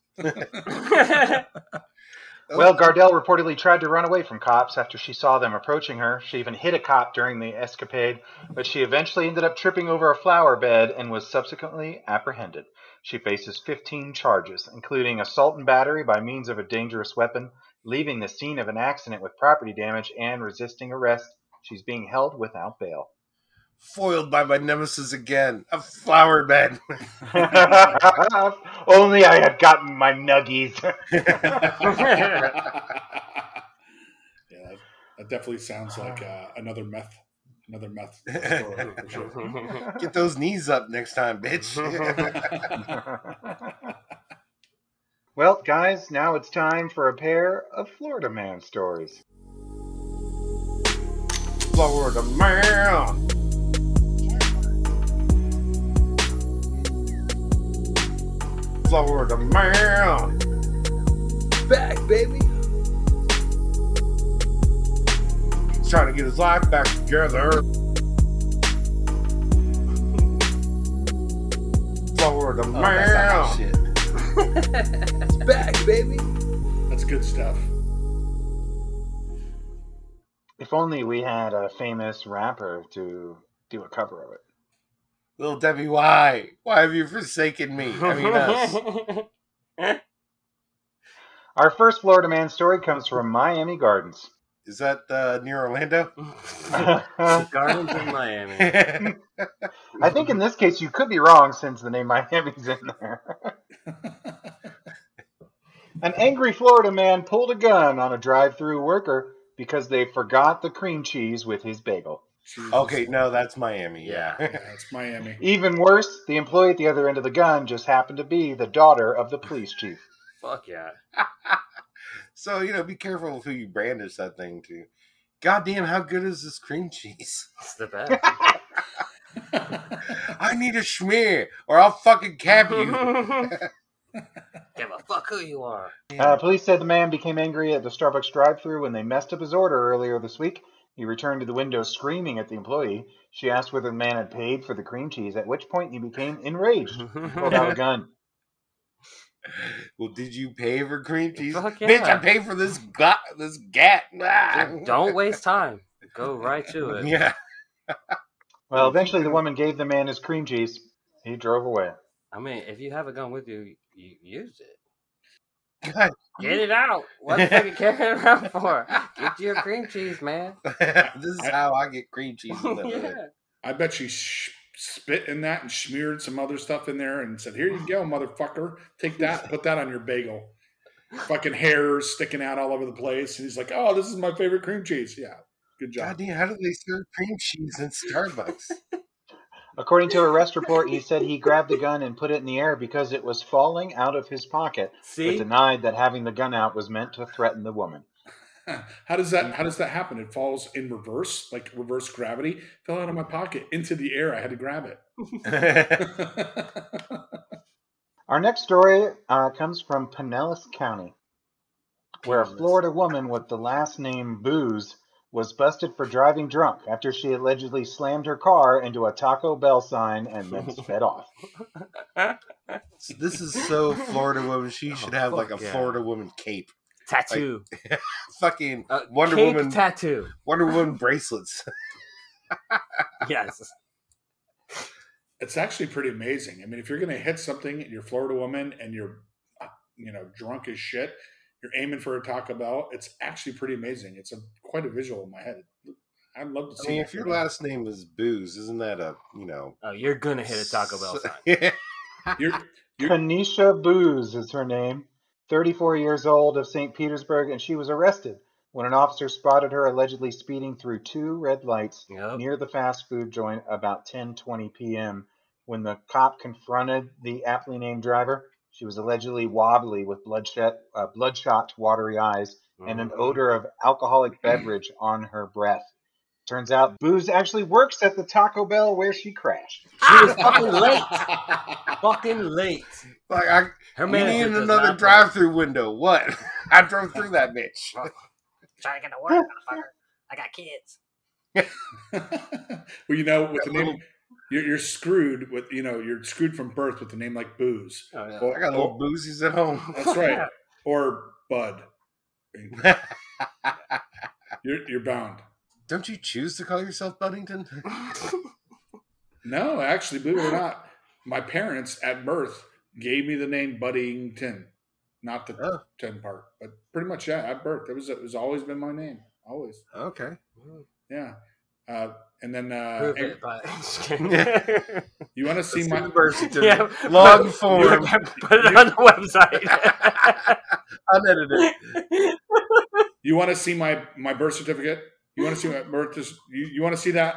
Speaker 4: Oh.
Speaker 2: Well, Gardell reportedly tried to run away from cops after she saw them approaching her. She even hit a cop during the escapade, but she eventually ended up tripping over a flower bed and was subsequently apprehended. She faces 15 charges, including assault and battery by means of a dangerous weapon, leaving the scene of an accident with property damage, and resisting arrest. She's being held without bail.
Speaker 1: Foiled by my nemesis again, a flower bed.
Speaker 2: Only I had gotten my nuggies.
Speaker 4: yeah, that, that definitely sounds like uh, another meth, another meth story for sure.
Speaker 1: Get those knees up next time, bitch.
Speaker 2: well, guys, now it's time for a pair of Florida man stories.
Speaker 1: Florida man. Florida man.
Speaker 3: Back, baby.
Speaker 1: He's trying to get his life back together. Florida
Speaker 3: Oh,
Speaker 1: man.
Speaker 3: that's shit. it's back, baby.
Speaker 4: That's good stuff.
Speaker 2: If only we had a famous rapper to do a cover of it.
Speaker 1: Little Debbie, why? Why have you forsaken me? I mean, us.
Speaker 2: Our first Florida man story comes from Miami Gardens.
Speaker 1: Is that uh, near Orlando?
Speaker 3: Gardens in Miami.
Speaker 2: I think in this case you could be wrong since the name Miami's in there. An angry Florida man pulled a gun on a drive-through worker because they forgot the cream cheese with his bagel.
Speaker 4: Jesus.
Speaker 1: okay, no, that's Miami. Yeah.
Speaker 4: Yeah, it's Miami.
Speaker 2: Even worse, the employee at the other end of the gun just happened to be the daughter of the police chief.
Speaker 3: Fuck yeah.
Speaker 1: so you know, be careful with who you brandish that thing to. Goddamn, how good is this cream cheese?
Speaker 3: It's the best.
Speaker 1: I need a schmear, or I'll fucking cap you.
Speaker 3: Give a fuck who you are.
Speaker 2: Uh, police said the man became angry at the Starbucks drive-through when they messed up his order earlier this week. He returned to the window screaming at the employee. She asked whether the man had paid for the cream cheese, at which point he became enraged. Pulled out a gun.
Speaker 1: well, did you pay for cream cheese?
Speaker 3: Fuck
Speaker 1: Bitch, I
Speaker 3: yeah.
Speaker 1: paid for this got this gat. Ah.
Speaker 3: Don't waste time. Go right to it.
Speaker 1: Yeah.
Speaker 2: Well, eventually the woman gave the man his cream cheese. He drove away.
Speaker 3: I mean, if you have a gun with you, you use it.
Speaker 1: God,
Speaker 3: Get it out. What the fuck you carrying around for? Get your cream cheese, man.
Speaker 1: this is how I get cream cheese. in the hood.
Speaker 3: yeah.
Speaker 4: I bet she sh- spit in that and smeared some other stuff in there and said, "Here you go, motherfucker. Take that. Put that on your bagel." Fucking hairs sticking out all over the place, and he's like, "Oh, this is my favorite cream cheese." Yeah, good job.
Speaker 1: Goddamn, how do they serve cream cheese in Starbucks?
Speaker 2: According to arrest report, he said he grabbed the gun and put it in the air because it was falling out of his pocket, but denied that having the gun out was meant to threaten the woman.
Speaker 4: How does that? How does that happen? It falls in reverse, like reverse gravity. Fell out of my pocket into the air. I had to grab it.
Speaker 2: Our next story uh, comes from Pinellas County, where a Florida woman with the last name Booze was busted for driving drunk after she allegedly slammed her car into a Taco Bell sign and then sped off.
Speaker 1: this is so Florida woman. She should have like a
Speaker 3: fuck yeah.
Speaker 1: Florida woman cape.
Speaker 3: Tattoo.
Speaker 1: Fucking
Speaker 3: Uh,
Speaker 1: Wonder
Speaker 3: cake
Speaker 1: Woman
Speaker 3: tattoo.
Speaker 1: Wonder Woman bracelets.
Speaker 3: Yes.
Speaker 4: it's actually pretty amazing. I mean, if you're going to hit something and you're Florida woman and you're, uh, you know, drunk as shit, you're aiming for a Taco Bell. It's actually pretty amazing. It's a quite a visual in my head. I'd love to
Speaker 1: I
Speaker 4: see.
Speaker 1: mean, if your last name is Booze, isn't that a you know?
Speaker 3: Oh, you're gonna hit a Taco Bell sign.
Speaker 1: Yeah.
Speaker 4: you're, you're
Speaker 2: Kanisha Booze is her name, 34 years old of St. Petersburg, and she was arrested when an officer spotted her allegedly speeding through two red lights
Speaker 3: Yep.
Speaker 2: near the fast food joint about 10:20 p.m. When the cop confronted the aptly named driver, she was allegedly wobbly with bloodshot, uh, bloodshot, watery eyes and an
Speaker 3: Mhm.
Speaker 2: odor of alcoholic beverage on her breath. Turns out Booze actually works at the Taco Bell where she crashed.
Speaker 3: She was fucking late. fucking late.
Speaker 1: Like I,
Speaker 3: Her
Speaker 1: you
Speaker 3: manager
Speaker 1: need another drive-through window. What? I drove through that bitch.
Speaker 3: Trying to get to work, motherfucker. I got kids.
Speaker 4: well, you know, with the name, you're, you're screwed with, you know, you're screwed from birth with a name like Booze.
Speaker 3: Oh, yeah.
Speaker 1: I got little boozies at home.
Speaker 4: That's right. Or Bud. You're you're bound.
Speaker 1: Don't you choose to call yourself Buddington?
Speaker 4: No, actually, believe it or not, my parents at birth gave me the name Buddington, not the
Speaker 1: Oh.
Speaker 4: ten part, but pretty much yeah. At birth, it was it was always been my name, always.
Speaker 1: okay.
Speaker 4: Yeah. Uh, and then uh,
Speaker 3: Prove
Speaker 4: and
Speaker 3: it by just
Speaker 4: you want to see my
Speaker 1: see birth certificate.
Speaker 3: yeah,
Speaker 1: Long
Speaker 3: put-
Speaker 1: form.
Speaker 3: Put it on the website.
Speaker 1: Unedited.
Speaker 4: you want to see my my birth certificate? You want to see my birth? You, you want to see that?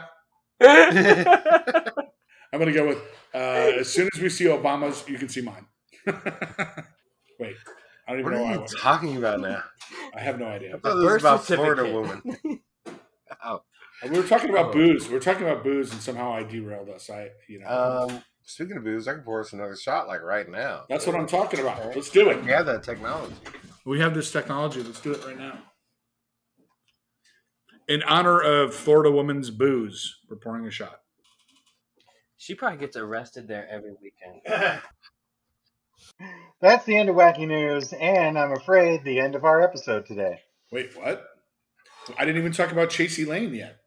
Speaker 4: I'm gonna go with uh, as soon as we see Obama's, you can see mine. Wait, I don't even
Speaker 1: What
Speaker 4: know.
Speaker 1: are
Speaker 4: Why I,
Speaker 1: you talking about now?
Speaker 4: I have no idea.
Speaker 1: I thought this was about Florida woman.
Speaker 4: We were talking about
Speaker 3: Oh.
Speaker 4: booze. We were talking about booze, and somehow I derailed us. I, you know,
Speaker 1: Um, speaking of booze, I can pour us another shot like right now.
Speaker 4: that's what I'm talking about. Let's do it.
Speaker 1: We have that technology.
Speaker 4: We have this technology. Let's do it right now. In honor of Florida woman's booze, we're pouring a shot.
Speaker 3: she probably gets arrested there every weekend.
Speaker 2: That's the end of Wacky News, and I'm afraid the end of our episode today.
Speaker 4: Wait, what? I didn't even talk about Chasey Lane yet.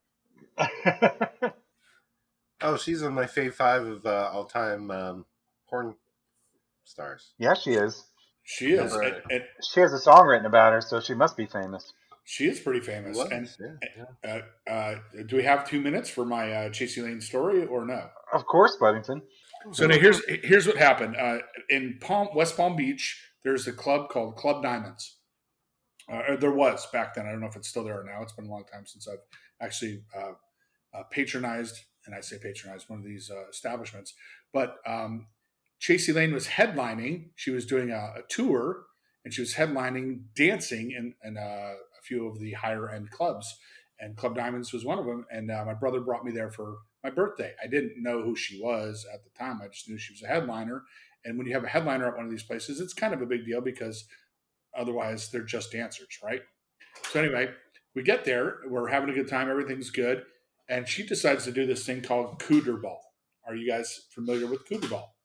Speaker 1: Oh, she's on my fave five of uh, all time um, porn stars.
Speaker 2: yeah, she is.
Speaker 4: She is,
Speaker 1: Number-
Speaker 4: and, and
Speaker 2: She has a song written about her, so she must be famous.
Speaker 4: she is pretty famous.
Speaker 1: Was,
Speaker 4: And
Speaker 1: yeah.
Speaker 4: uh, uh, do we have two minutes for my uh, Chasey Lane story or no?
Speaker 2: Of course, Buddington.
Speaker 4: So now here's here's what happened uh, in Palm West Palm Beach. There's a club called Club Diamonds. Uh, or there was back then. I don't know if it's still there now. It's been a long time since I've actually uh, patronized, and I say patronized one of these uh, establishments. But um, Chasey Lane was headlining. She was doing a, a tour, and she was headlining dancing in, in uh, a few of the higher end clubs. And Club Diamonds was one of them. And uh, my brother brought me there for my birthday. I didn't know who she was at the time. I just knew she was a headliner. And when you have a headliner at one of these places, it's kind of a big deal because otherwise they're just dancers, right? So anyway, we get there, we're having a good time, everything's good, and she decides to do this thing called cooter ball. Are you guys familiar with cooter ball?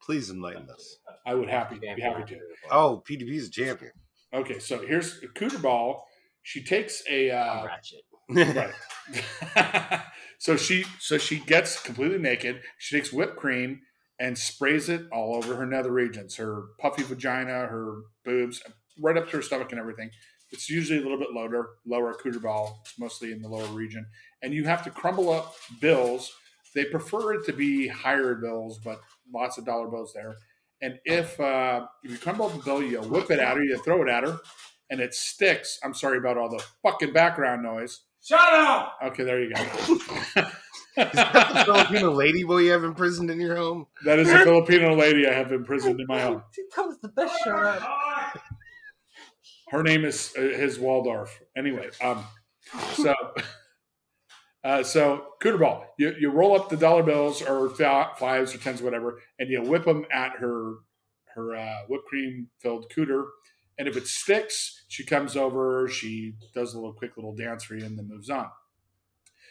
Speaker 1: Please enlighten us.
Speaker 4: I would happy be happy to.
Speaker 1: Oh, PDB is a champion.
Speaker 4: Okay, so here's a cooter ball. She takes a uh,
Speaker 3: Ratchet.
Speaker 4: right. so she so she gets completely naked. She takes whipped cream and sprays it all over her nether regions, her puffy vagina, her boobs, right up to her stomach and everything. It's usually a little bit lower, lower cooter ball. It's mostly in the lower region, and you have to crumble up bills. They prefer it to be higher bills, but lots of dollar bills there. And if uh, if you crumble up a bill, you whip it at her, you throw it at her, and it sticks. I'm sorry about all the fucking background noise.
Speaker 7: Shut up!
Speaker 4: Okay, there you go.
Speaker 1: Is that the Filipino lady boy you have imprisoned in your home?
Speaker 4: that is a Filipino lady I have imprisoned in my home.
Speaker 3: That was the best show.
Speaker 4: Her name is uh, his Waldorf. Anyway, um, so uh, so cooter ball. You you roll up the dollar bills or fives or tens, whatever, and you whip them at her her uh, whipped cream filled cooter. And if it sticks, she comes over. She does a little quick little dance for you, and then moves on.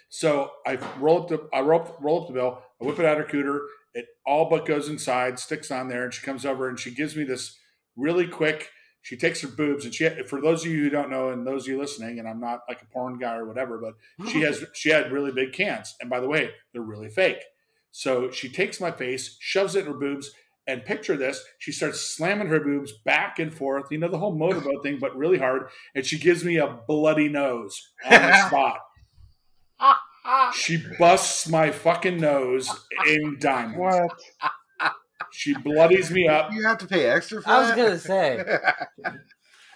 Speaker 4: So I roll up the I roll roll up the bill. I whip it at her cooter. It all but goes inside, sticks on there, and she comes over and she gives me this really quick. She takes her boobs and she. For those of you who don't know, and those of you listening, and I'm not like a porn guy or whatever, but she has she had really big cans, and by the way, they're really fake. So she takes my face, shoves it in her boobs, and picture this: she starts slamming her boobs back and forth. You know the whole motorboat thing, but really hard. And she gives me a bloody nose on the spot. She busts my fucking nose in diamonds.
Speaker 2: What?
Speaker 4: She bloodies me up.
Speaker 1: You have to pay extra for
Speaker 3: I was
Speaker 1: that?
Speaker 3: gonna say.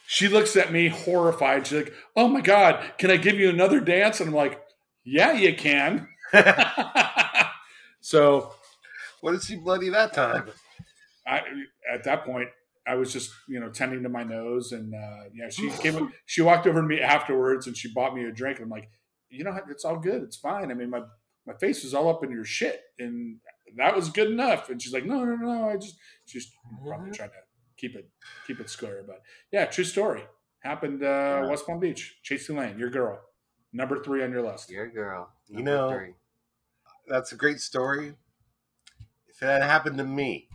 Speaker 4: She looks at me horrified. She's like, "Oh my god, can I give you another dance?" And I'm like, "Yeah, you can." so
Speaker 1: what did she bloody that time?
Speaker 4: I, at that point, I was just you know tending to my nose, and uh, yeah, she came. She walked over to me afterwards, and she bought me a drink. And I'm like, you know, it's all good. It's fine. I mean, my my face was all up in your shit, and that was good enough. And she's like, no, no, no. I just she's probably trying to keep it keep it square, but yeah, true story. Happened uh,
Speaker 1: Yeah.
Speaker 4: West Palm Beach. Chasey Lane, your girl, number three on your list.
Speaker 3: Your girl.
Speaker 1: You
Speaker 3: number
Speaker 1: know-
Speaker 3: three.
Speaker 1: That's a great story. If that happened to me,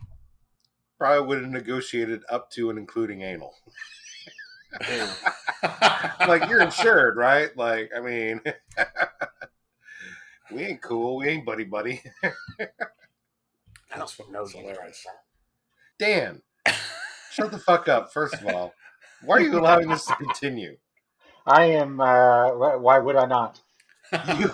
Speaker 1: probably would have negotiated up to and including anal. like you're insured, right? Like, I mean, we ain't cool. We ain't buddy buddy.
Speaker 3: I
Speaker 4: That's
Speaker 3: don't
Speaker 4: fu-
Speaker 3: know
Speaker 4: that's
Speaker 3: you.
Speaker 4: hilarious.
Speaker 1: Dan, shut the fuck up. First of all, why are you allowing this to continue?
Speaker 2: I am. Uh, why would I not?
Speaker 1: You,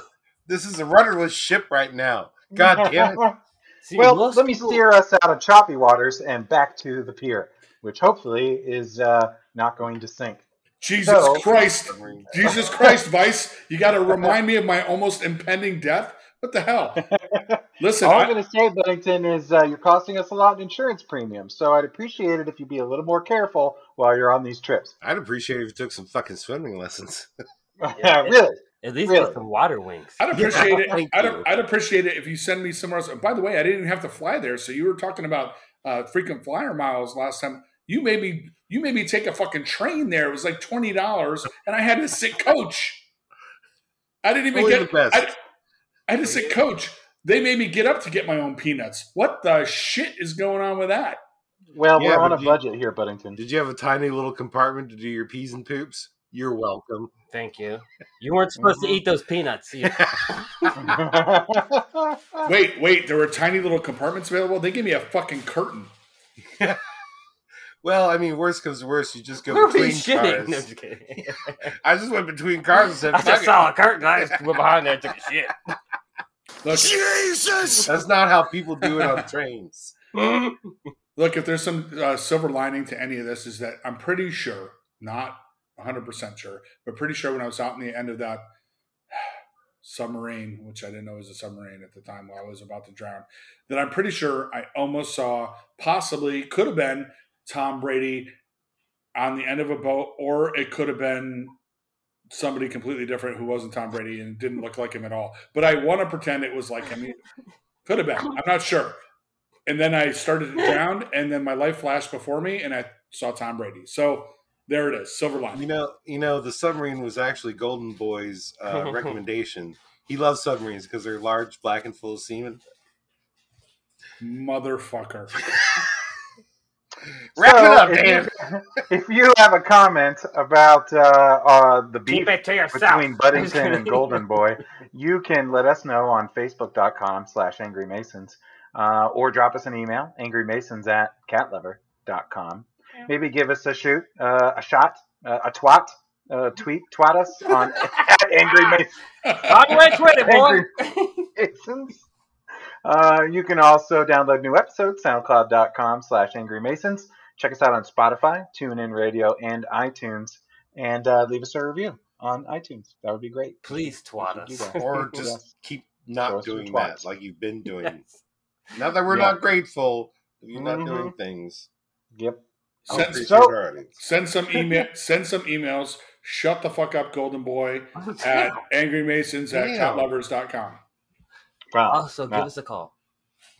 Speaker 1: this is a rudderless ship right now. God damn it!
Speaker 3: See,
Speaker 2: well, let me
Speaker 3: people-
Speaker 2: steer us out of choppy waters and back to the pier, which hopefully is uh, not going to sink.
Speaker 4: Jesus
Speaker 2: So-
Speaker 4: Christ. Jesus Christ, Vice. You got to remind me of my almost impending death. What the hell? Listen,
Speaker 2: All
Speaker 4: I-
Speaker 2: I'm going to say, Bennington, is uh, you're costing us a lot in insurance premiums, so I'd appreciate it if you'd be a little more careful while you're on these trips.
Speaker 1: I'd appreciate it if you took some fucking swimming lessons.
Speaker 2: Yeah, really?
Speaker 3: At least
Speaker 2: Really?
Speaker 3: get some water wings.
Speaker 4: I'd appreciate
Speaker 3: Yeah,
Speaker 4: it. I'd. I'd appreciate it if you send me somewhere else. By the way, I didn't even have to fly there. So you were talking about uh, frequent flyer miles last time. You made me. You made me take a fucking train there. It was like twenty dollars, and I had to sit coach. I didn't even
Speaker 1: Only
Speaker 4: get.
Speaker 1: the best.
Speaker 4: I, I had to sit coach. They made me get up to get my own peanuts. What the shit is going on with that?
Speaker 2: Well,
Speaker 1: Yeah,
Speaker 2: we're on
Speaker 1: but
Speaker 2: a
Speaker 1: you-
Speaker 2: budget here, Buddington.
Speaker 1: Did you have a tiny little compartment to do your peas and poops? You're welcome.
Speaker 3: Thank you. You weren't supposed
Speaker 2: Mhm.
Speaker 3: to eat those peanuts.
Speaker 4: Wait, wait. There were tiny little compartments available. They gave me a fucking curtain.
Speaker 1: Well, I mean, worst comes to worst, you just go
Speaker 3: Where were you
Speaker 1: between
Speaker 3: shitting?
Speaker 1: cars.
Speaker 3: No, just kidding.
Speaker 1: I just went between cars and said,
Speaker 3: I just saw a curtain. I just went behind there and took a shit.
Speaker 4: Look,
Speaker 1: That's not how people do it on trains.
Speaker 4: Look, if there's some uh, silver lining to any of this, is that I'm pretty sure, not 100% sure, but pretty sure when I was out in the end of that submarine, which I didn't know was a submarine at the time while I was about to drown, that I'm pretty sure I almost saw, possibly, could have been Tom Brady on the end of a boat, or it could have been somebody completely different who wasn't Tom Brady and didn't look like him at all. But I want to pretend it was like him. Could have been. I'm not sure. And then I started to drown, and then my life flashed before me, and I saw Tom Brady. So there it is, silver
Speaker 1: You know, you know, the submarine was actually Golden Boy's uh, recommendation. He loves submarines because they're large, black, and full of semen.
Speaker 4: Motherfucker.
Speaker 1: Wrap
Speaker 2: So,
Speaker 1: it up, Dan.
Speaker 2: You- If you have a comment about uh, uh, the beef
Speaker 3: Keep it to yourself.
Speaker 2: between Buddington and Golden Boy, you can let us know on facebook.com slash Angry Masons uh, or drop us an email, angrymasons at catlover.com. Maybe give us a shoot, uh, a shot, uh, a twat, uh, tweet, twat us on at Angry Masons.
Speaker 3: On your way, Twitter, boy.
Speaker 2: Angry Masons. Uh, you can also download new episodes, soundcloud.com slash angry masons. Check us out on Spotify, TuneIn Radio, and iTunes. And uh, leave us a review on iTunes. That would be great.
Speaker 3: Please twat us.
Speaker 2: should do that.
Speaker 1: Or
Speaker 2: Yes.
Speaker 1: just keep not doing that like you've been doing.
Speaker 3: Yes.
Speaker 1: Not that we're
Speaker 2: Yeah.
Speaker 1: not grateful, you're not
Speaker 2: Mhm.
Speaker 1: doing things.
Speaker 2: Yep.
Speaker 4: Send,
Speaker 2: so-
Speaker 4: send some email. Send some emails. Shut the fuck up, Golden Boy, at angrymasons at
Speaker 1: Damn.
Speaker 4: catlovers.com.
Speaker 2: Wow.
Speaker 3: Also, give
Speaker 2: Wow.
Speaker 3: us a call.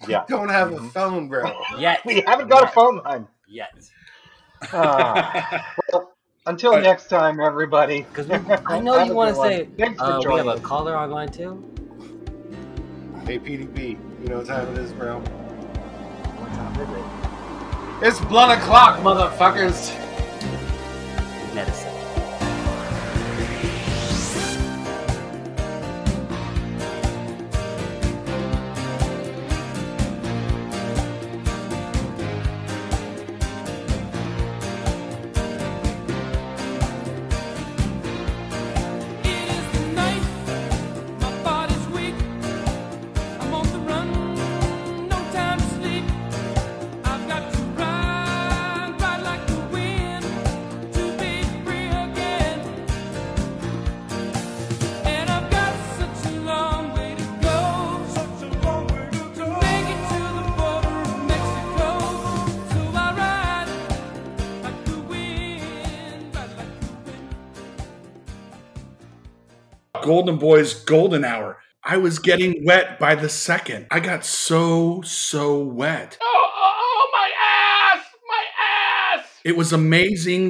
Speaker 2: Yeah.
Speaker 1: Don't have a
Speaker 2: Mhm.
Speaker 1: phone, bro.
Speaker 3: Yet.
Speaker 2: We haven't got a phone line.
Speaker 3: Yet.
Speaker 2: Ah. well, until
Speaker 4: But-
Speaker 2: next time, everybody.
Speaker 3: Because I know you want to say
Speaker 2: Thanks for
Speaker 3: uh, we have a caller online too.
Speaker 1: Hey, PDP, you know what time it is, bro?
Speaker 3: What time is it?
Speaker 1: It's blood o'clock, motherfuckers.
Speaker 3: Medicine.
Speaker 4: Golden Boy's golden hour. I was getting wet by the second. I got so, so wet.
Speaker 8: Oh, oh, oh, my ass! My ass!
Speaker 4: It was amazing